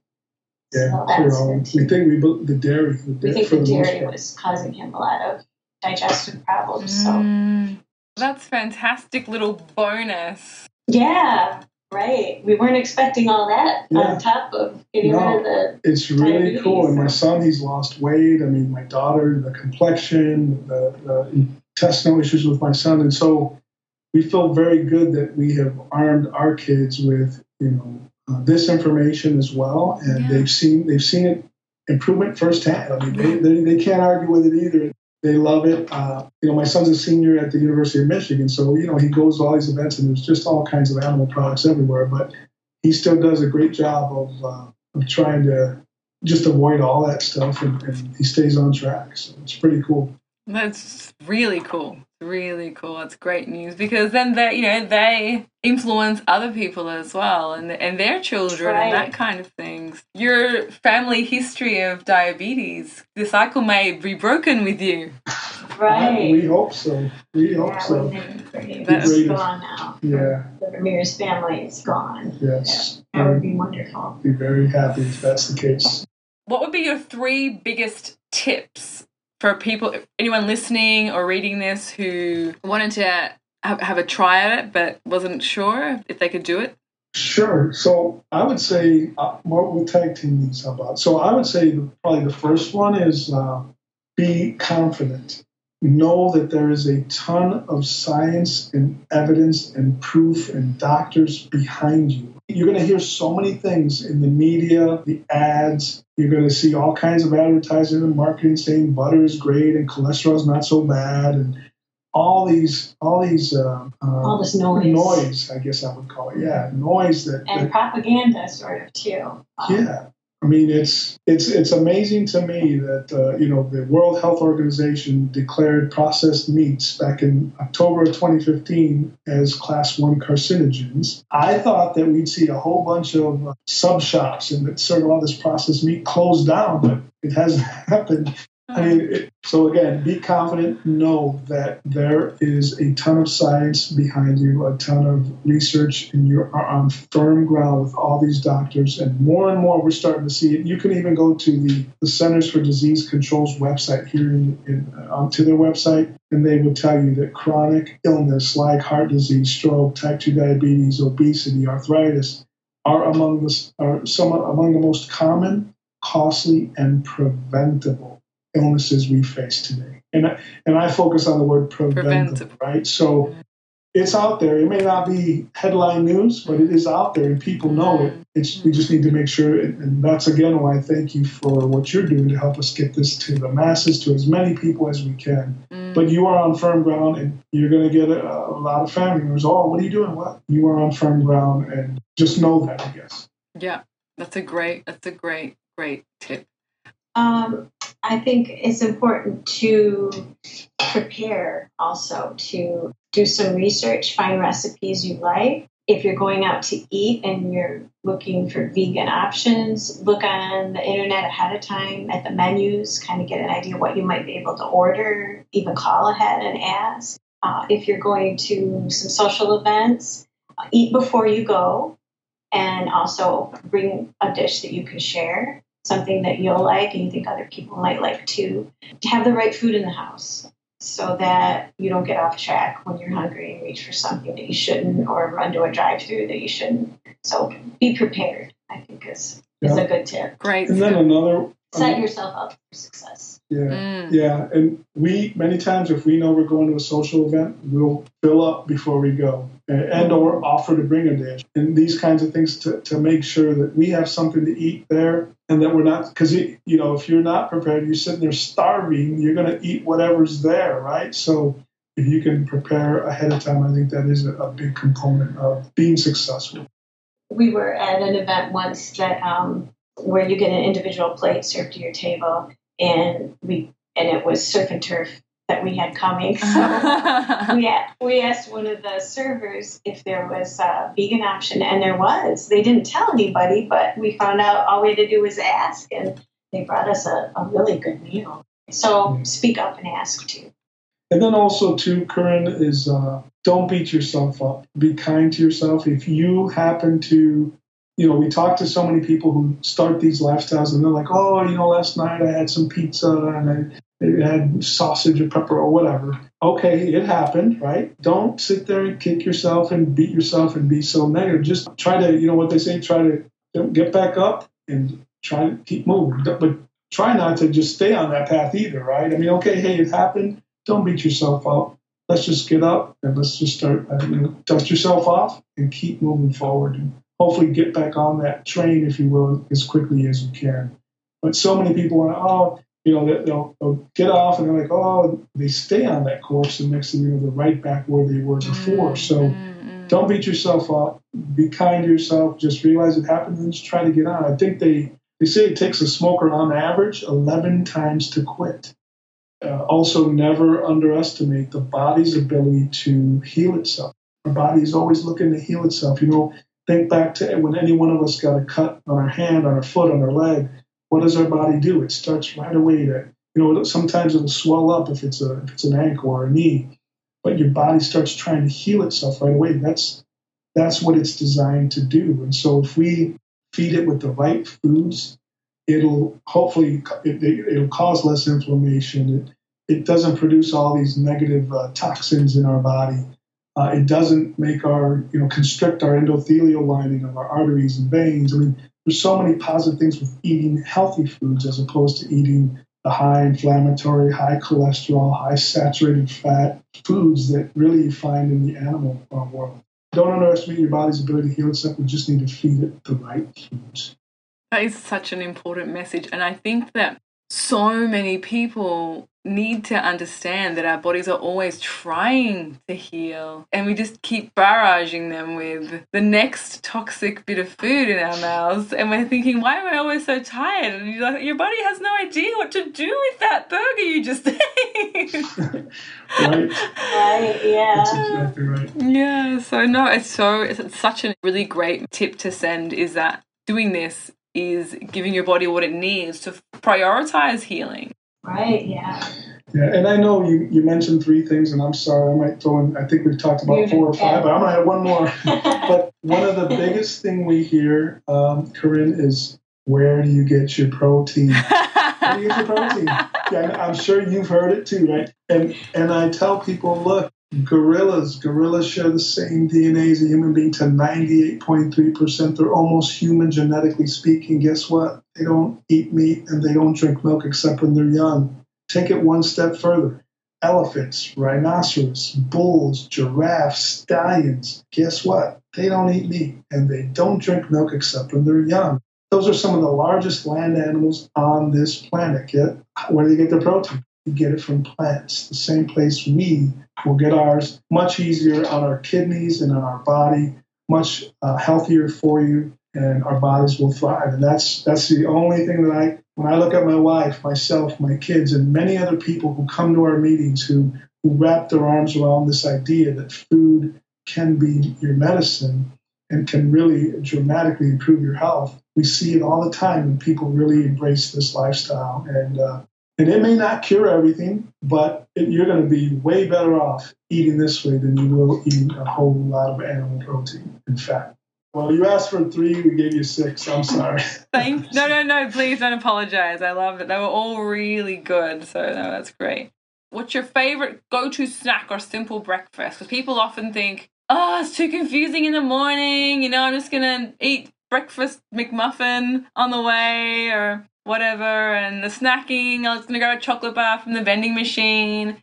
Yeah, So that's all. We think we bu- the dairy. The We think for the the dairy was causing him a lot of digestive problems. So Mm. That's fantastic little bonus. yeah, right. We weren't expecting all that Yeah. on top of getting No. rid of the It's really diabetes, cool. And my son, he's lost weight. I mean, my daughter, the complexion, the, the intestinal issues with my son. And so we feel very good that we have armed our kids with, you know, uh, this information as well. And Yeah. they've seen they've seen it improvement firsthand. I mean, they, they, they can't argue with it either. They love it. Uh, you know, my son's a senior at the University of Michigan, so you know he goes to all these events and there's just all kinds of animal products everywhere. But he still does a great job of uh, of trying to just avoid all that stuff, and, and he stays on track. So it's pretty cool. That's really cool. Really cool. It's great news because then they, you know, they influence other people as well, and and their children and that kind of things. Your family history of diabetes, the cycle may be broken with you. right. We hope so. We hope yeah, so. wouldn't it be great? That's- It's gone now. Yeah. The Ramirez family is gone. Yes. That would I'd be wonderful. be very happy if that's the case. What would be your three biggest tips for people, anyone listening or reading this who wanted to have, a try at it but wasn't sure if they could do it? Sure. So I would say, uh, what we'll tag team these about. So I would say probably the first one is uh, be confident. Know that there is a ton of science and evidence and proof and doctors behind you. You're going to hear so many things in the media, the ads. You're going to see all kinds of advertising and marketing saying butter is great and cholesterol is not so bad, and all these, all these uh, uh, All this noise. noise, I guess I would call it. Yeah, noise that, And that propaganda, sort of, too. Um, yeah. I mean, it's it's it's amazing to me that uh, you know the World Health Organization declared processed meats back in October of 2015 as class one carcinogens. I thought that we'd see a whole bunch of uh, sub shops and that serve all this processed meat closed down, but it hasn't happened. I mean, so again, be confident. Know that there is a ton of science behind you, a ton of research, and you are on firm ground with all these doctors. And more and more, we're starting to see it. You can even go to the, the Centers for Disease Control's website here in, in uh, onto their website, and they will tell you that chronic illness like heart disease, stroke, type two diabetes, obesity, arthritis are among the are some among the most common, costly, and preventable illnesses we face today. And I, and I focus on the word preventable, Preventable. right? So it's out there. It may not be headline news, but it is out there, and people know it. It's, we just need to make sure, and that's again why I thank you for what you're doing to help us get this to the masses, to as many people as we can. Mm. But you are on firm ground, and you're going to get a, a lot of family members. Oh, what are you doing? What? You are on firm ground, and just know that, I guess. Yeah, that's a great, that's a great, great tip. Um, I think it's important to prepare also to do some research, find recipes you like. If you're going out to eat and you're looking for vegan options, look on the internet ahead of time at the menus, kind of get an idea what you might be able to order, even call ahead and ask. Uh, if you're going to some social events, eat before you go and also bring a dish that you can share something that you'll like and you think other people might like too. To have the right food in the house so that you don't get off track when you're hungry and reach for something that you shouldn't or run to a drive through that you shouldn't. So be prepared, I think is, is a good tip. Great. And then another. Set yourself up for success. Yeah. Mm. Yeah, and we many times if we know we're going to a social event, we'll fill up before we go, and, or offer to bring a dish, and these kinds of things to, to make sure that we have something to eat there, and that we're not because you know if you're not prepared, you're sitting there starving, you're going to eat whatever's there, right? So if you can prepare ahead of time, I think that is a, a big component of being successful. We were at an event once that um, where you get an individual plate served to your table, and we and it was surf and turf that we had coming. So uh-huh. we a- we asked one of the servers if there was a vegan option, and there was. They didn't tell anybody, but we found out all we had to do was ask, and they brought us a, a really good meal. So mm-hmm. speak up and ask too. And then also too, Corinne is uh, don't beat yourself up. Be kind to yourself. If you happen to, you know, we talk to so many people who start these lifestyles and they're like, oh, you know, last night I had some pizza and I it had sausage or pepper or whatever. Okay, it happened, right? Don't sit there and kick yourself and beat yourself and be so negative. Just try to, you know what they say, try to get back up and try to keep moving. But try not to just stay on that path either, right? I mean, okay, hey, it happened. Don't beat yourself up. Let's just get up and let's just start, you know, dust yourself off and keep moving forward and hopefully get back on that train, if you will, as quickly as you can. But so many people are, oh, you know, they'll, they'll get off and they're like, oh, they stay on that course, and next thing you know, they're right back where they were before. So Mm-hmm. don't beat yourself up. Be kind to yourself. Just realize it happened and just try to get on. I think they, they say it takes a smoker on average 11 times to quit. Uh, also, never underestimate the body's ability to heal itself. Our body is always looking to heal itself. You know, think back to when any one of us got a cut on our hand, on our foot, on our leg. What does our body do? It starts right away to, you know, sometimes it'll swell up if it's a if it's an ankle or a knee, but your body starts trying to heal itself right away. That's that's what it's designed to do. And so if we feed it with the right foods, it'll hopefully it, will cause less inflammation. It, it doesn't produce all these negative uh, toxins in our body. Uh, it doesn't make our you know constrict our endothelial lining of our arteries and veins. I mean, there's so many positive things with eating healthy foods as opposed to eating the high inflammatory, high cholesterol, high saturated fat foods that really you find in the animal world. Don't underestimate your body's ability to heal itself. We just need to feed it the right foods. That is such an important message. And I think that so many people need to understand that our bodies are always trying to heal and we just keep barraging them with the next toxic bit of food in our mouths and we're thinking why am i always so tired? And you're like, your body has no idea what to do with that burger you just ate. Right. Right yeah. That's exactly right. Yeah so no it's so it's such a really great tip to send is that doing this is giving your body what it needs to prioritize healing Right, yeah. Yeah, and I know you, you mentioned three things, and I'm sorry, I might throw in, I think we've talked about four or five, but I'm going to have one more. but one of the biggest thing we hear, um, Corinne, is where do you get your protein? where do you get your protein? Yeah, I'm sure you've heard it too, right? And and I tell people, look, gorillas, gorillas share the same DNA as a human being to 98.3%. They're almost human genetically speaking. Guess what? They don't eat meat and they don't drink milk except when they're young. Take it one step further. elephants, rhinoceros, bulls, giraffes, stallions. Guess what? They don't eat meat and they don't drink milk except when they're young. Those are some of the largest land animals on this planet. Yet, where do they get their protein? You get it from plants, the same place we will get ours much easier on our kidneys and on our body, much uh, healthier for you, and our bodies will thrive. And that's that's the only thing that I, when I look at my wife, myself, my kids, and many other people who come to our meetings who who wrap their arms around this idea that food can be your medicine and can really dramatically improve your health. We see it all the time when people really embrace this lifestyle. And uh, and it may not cure everything, but it, you're going to be way better off eating this way than you will eating a whole lot of animal protein and fat. Well, you asked for three, we gave you six. I'm sorry. Thank no, no, no. Please don't apologize. I love it. They were all really good. So no, that's great. What's your favorite go-to snack or simple breakfast? Because people often think, oh, it's too confusing in the morning. You know, I'm just gonna eat breakfast McMuffin on the way or whatever, and the snacking. I was gonna grab a chocolate bar from the vending machine.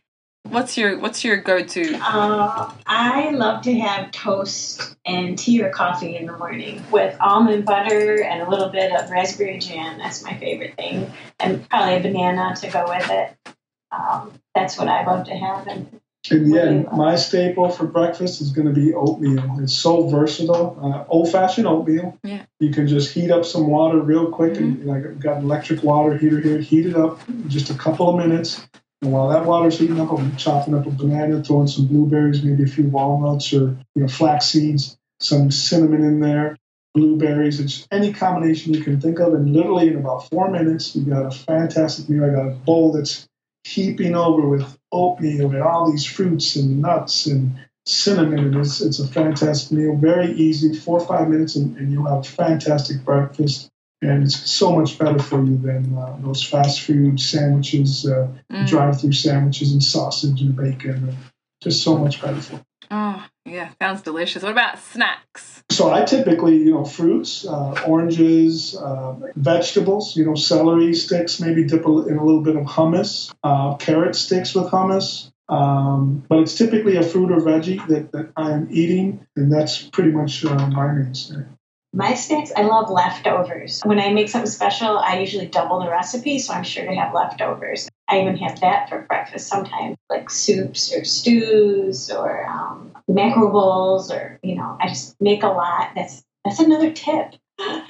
What's your What's your go to? Uh, I love to have toast and tea or coffee in the morning with almond butter and a little bit of raspberry jam. That's my favorite thing, and probably a banana to go with it. Um, that's what I love to have. And And yeah, my staple for breakfast is going to be oatmeal. It's so versatile. Uh, old fashioned oatmeal. Yeah. You can just heat up some water real quick, and like I've got an electric water heater here. Heat it up in just a couple of minutes. And while that water's heating up, I'm chopping up a banana, throwing some blueberries, maybe a few walnuts or you know flax seeds, some cinnamon in there, blueberries. It's any combination you can think of, and literally in about four minutes, you've got a fantastic meal. I got a bowl that's heaping over with oatmeal and all these fruits and nuts and cinnamon. And it's, it's a fantastic meal, very easy, four or five minutes, and, and you'll have a fantastic breakfast. And it's so much better for you than uh, those fast food sandwiches, uh, Mm. drive-through sandwiches and sausage and bacon. Just so much better for you. Oh, yeah, sounds delicious. What about snacks? So I typically, you know, fruits, uh, oranges, uh, vegetables, you know, celery sticks, maybe dip in a little bit of hummus, uh, carrot sticks with hummus. Um, but it's typically a fruit or veggie that, that I'm eating, and that's pretty much uh, my mainstay. My snacks, I love leftovers. When I make something special, I usually double the recipe, so I'm sure to have leftovers. I even have that for breakfast sometimes, like soups or stews or um, macro bowls, or you know, I just make a lot. That's that's another tip.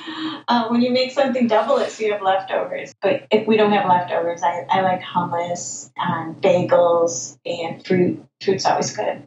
Uh, when you make something, double it so you have leftovers. But if we don't have leftovers, I, I like hummus, and bagels, and fruit. Fruit's always good.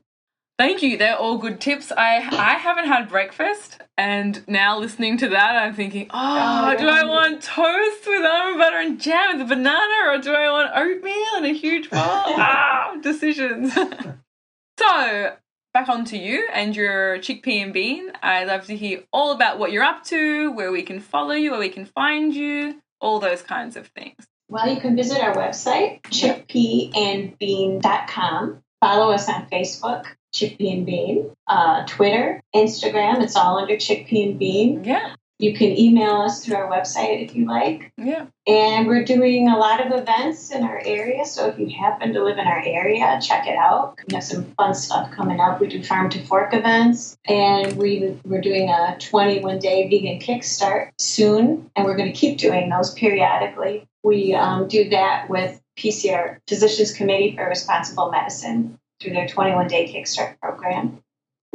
Thank you. They're all good tips. I I haven't had breakfast, and now listening to that, I'm thinking, oh, Oh, do I want toast with almond butter and jam with a banana, or do I want oatmeal and a huge bowl? ah, decisions. so back on to you and your chickpea and bean. I'd love to hear all about what you're up to, where we can follow you, where we can find you, all those kinds of things. Well, you can visit our website, chickpeaandbean.com. Follow us on Facebook, Chickpea and Bean, uh, Twitter, Instagram. It's all under Chickpea and Bean. Yeah, You can email us through our website if you like. yeah. And we're doing a lot of events in our area. So if you happen to live in our area, check it out. We have some fun stuff coming up. We do farm to fork events, and we, we're doing a 21 day vegan kickstart soon. And we're going to keep doing those periodically. We um, do that with PCR, Physicians Committee for Responsible Medicine, through their 21 day kickstart program.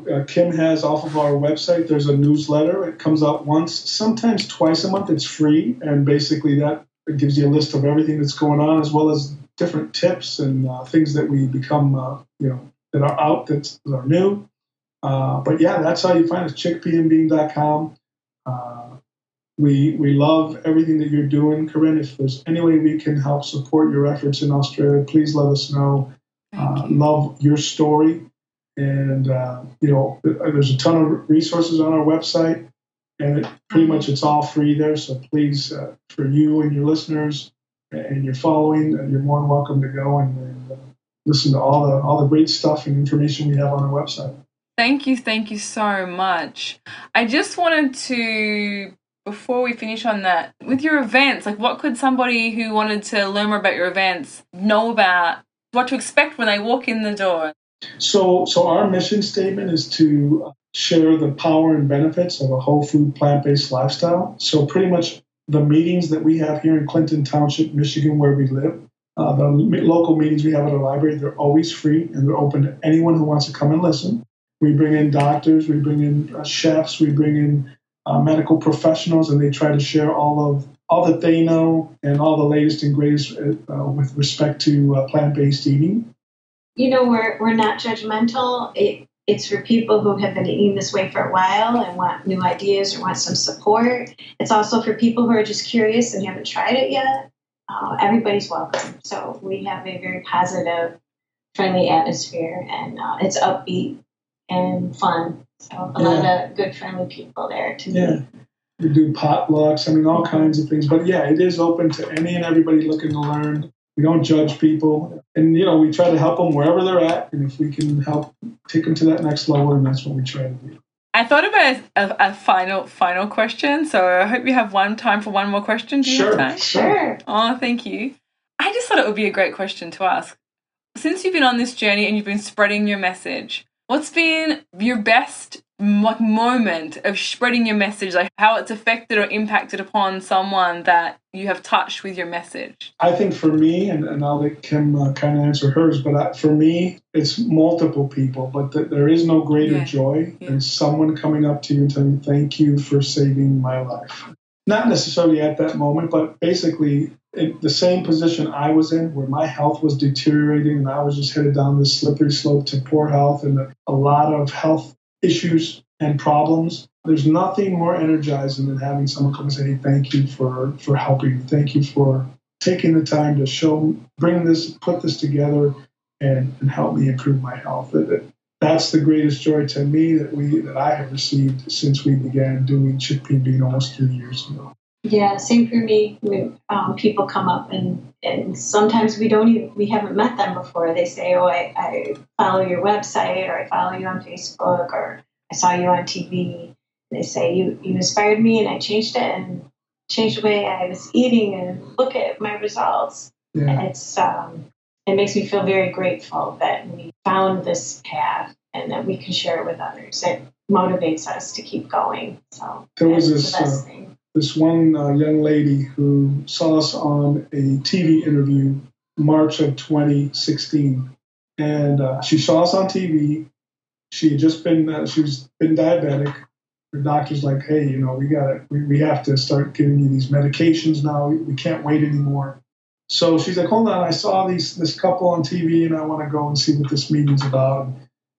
Uh, Kim has off of our website. There's a newsletter. It comes out once, sometimes twice a month. It's free, and basically that gives you a list of everything that's going on, as well as different tips and uh, things that we become, uh, you know, that are out that are new. Uh, but yeah, that's how you find us. Chickpeaandbean.com. Uh, we we love everything that you're doing, Corinne. If there's any way we can help support your efforts in Australia, please let us know. Uh, you. love your story and uh, you know there's a ton of resources on our website and it, pretty much it's all free there so please uh, for you and your listeners and your following uh, you're more than welcome to go and, and uh, listen to all the all the great stuff and information we have on our website Thank you, thank you so much. I just wanted to, before we finish on that, with your events, like what could somebody who wanted to learn more about your events know about what to expect when they walk in the door? So, so our mission statement is to share the power and benefits of a whole food plant based lifestyle. So, pretty much the meetings that we have here in Clinton Township, Michigan, where we live, uh, the local meetings we have at the library, they're always free and they're open to anyone who wants to come and listen. We bring in doctors, we bring in uh, chefs, we bring in uh, medical professionals, and they try to share all of all that they know and all the latest and greatest uh, with respect to uh, plant-based eating. You know, we're we're not judgmental. It, it's for people who have been eating this way for a while and want new ideas or want some support. It's also for people who are just curious and haven't tried it yet. Uh, everybody's welcome. So we have a very positive, friendly atmosphere, and uh, it's upbeat and fun. So a yeah. lot of good, friendly people there to yeah. meet. We do potlucks. I mean, all kinds of things. But yeah, it is open to any and everybody looking to learn. We don't judge people, and you know, we try to help them wherever they're at, and if we can help take them to that next level, and that's what we try to do. I thought about a, a, final final question, so I hope you have one time for one more question. Do you sure, have time? Sure. Oh, thank you. I just thought it would be a great question to ask. Since you've been on this journey and you've been spreading your message, what's been your best like moment of spreading your message like how it's affected or impacted upon someone that you have touched with your message i think for me and, and i'll let kim uh, kind of answer hers but I, for me it's multiple people but th- there is no greater yeah. joy yeah. than someone coming up to you and telling you thank you for saving my life not necessarily at that moment but basically in the same position I was in, where my health was deteriorating and I was just headed down this slippery slope to poor health and a lot of health issues and problems. There's nothing more energizing than having someone come and say, hey, thank you for, for helping. Thank you for taking the time to show, bring this, put this together and, and help me improve my health. That, that's the greatest joy to me that we that I have received since we began doing chickpea bean almost three years ago. Yeah, same for me. When um, people come up and, and sometimes we don't even we haven't met them before. They say, "Oh, I, I follow your website, or I follow you on Facebook, or I saw you on TV." They say you you inspired me, and I changed it and changed the way I was eating, and look at my results. Yeah. It's um, it makes me feel very grateful that we found this path and that we can share it with others. It motivates us to keep going. So there was this. Uh, this one uh, young lady who saw us on a TV interview March of 2016, and uh, she saw us on TV. She had just been uh, she was been diabetic. Her doctor's like, hey, you know, we got to we, we have to start giving you these medications now. We, we can't wait anymore. So she's like, hold on, I saw these this couple on TV, and I want to go and see what this meeting's about.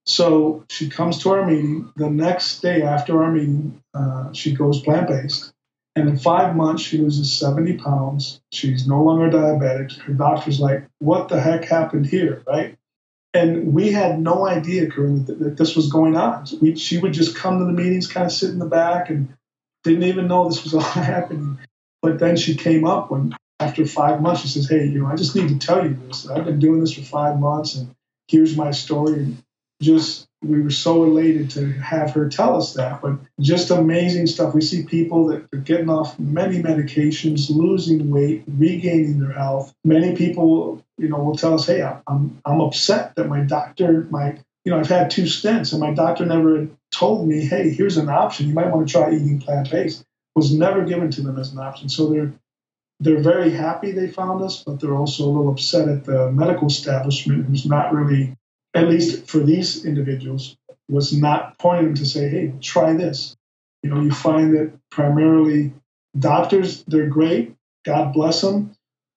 So she comes to our meeting. The next day after our meeting, uh, she goes plant based and in five months, she loses 70 pounds. She's no longer diabetic. Her doctor's like, what the heck happened here, right? And we had no idea, that, that this was going on. We, she would just come to the meetings, kind of sit in the back, and didn't even know this was all happening. But then she came up when, after five months, she says, hey, you know, I just need to tell you this. I've been doing this for five months, and here's my story. And just we were so elated to have her tell us that. But just amazing stuff. We see people that are getting off many medications, losing weight, regaining their health. Many people, you know, will tell us, "Hey, I'm I'm upset that my doctor, my you know, I've had two stents, and my doctor never told me, hey, here's an option. You might want to try eating plant based. Was never given to them as an option. So they're they're very happy they found us, but they're also a little upset at the medical establishment who's not really at least for these individuals, was not pointing to say, hey, try this. You know, you find that primarily doctors, they're great, God bless them,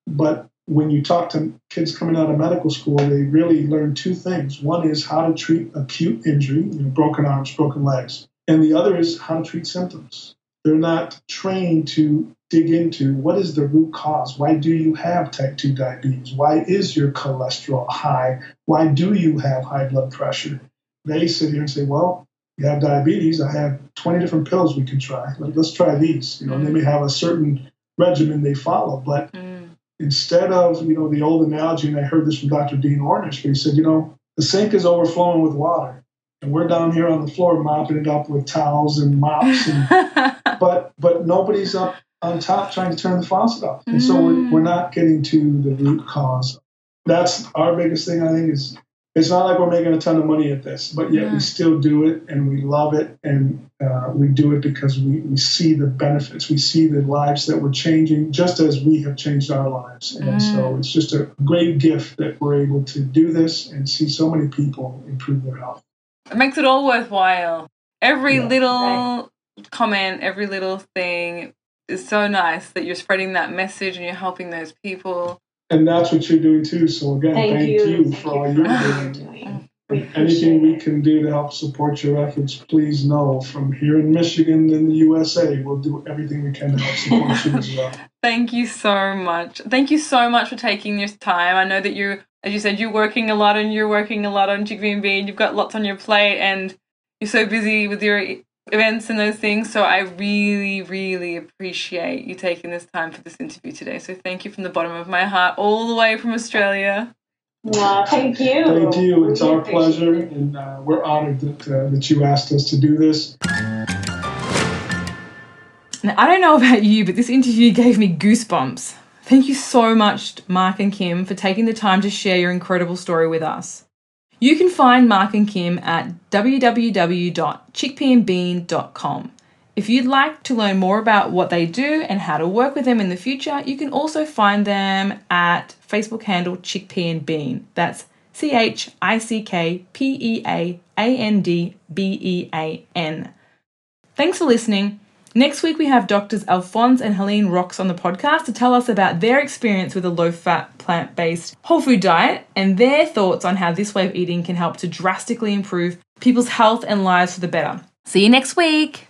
but when you talk to kids coming out of medical school, they really learn two things. One is how to treat acute injury, you know, broken arms, broken legs, and the other is how to treat symptoms. They're not trained to dig into what is the root cause? Why do you have type 2 diabetes? Why is your cholesterol high? Why do you have high blood pressure? They sit here and say, well, you have diabetes. I have 20 different pills we can try. Let's try these. You know, they may have a certain regimen they follow, but mm. instead of, you know, the old analogy, and I heard this from Dr. Dean Ornish, where he said, you know, the sink is overflowing with water. And we're down here on the floor mopping it up with towels and mops, and, but but nobody's up on top trying to turn the faucet off. And so we're, we're not getting to the root cause. that's our biggest thing. I think is it's not like we're making a ton of money at this, but yet we still do it and we love it and uh, we do it because we, we see the benefits. We see the lives that we're changing just as we have changed our lives. And mm. so it's just a great gift that we're able to do this and see so many people improve their health. It makes it all worthwhile. Every yeah. little right. comment, every little thing is so nice that you're spreading that message and you're helping those people and that's what you're doing too. So again, thank, thank you. you, thank for all you're doing. Oh, we Anything we can do to help support your efforts, please know from here in Michigan and the USA, we'll do everything we can to help support you as well. Thank you so much. Thank you so much for taking this time. I know that you, as you said, you're working a lot and you're working a lot on Chickpea and Bean. You've got lots on your plate and you're so busy with your events and those things. So I really, really appreciate you taking this time for this interview today. So thank you from the bottom of my heart, all the way from Australia. No, thank you. Thank you. It's our pleasure, and uh, we're honored that uh, that you asked us to do this. Now, I don't know about you, but this interview gave me goosebumps. Thank you so much, Marc and Kim, for taking the time to share your incredible story with us. You can find Marc and Kim at www.chickpeaandbean.com. If you'd like to learn more about what they do and how to work with them in the future, you can also find them at Facebook handle Chickpea and Bean. That's C H I C K P E A A N D B E A N. Thanks for listening. Next week, we have Doctors Alphonse and Helene Rocks on the podcast to tell us about their experience with a low fat, plant based whole food diet and their thoughts on how this way of eating can help to drastically improve people's health and lives for the better. See you next week.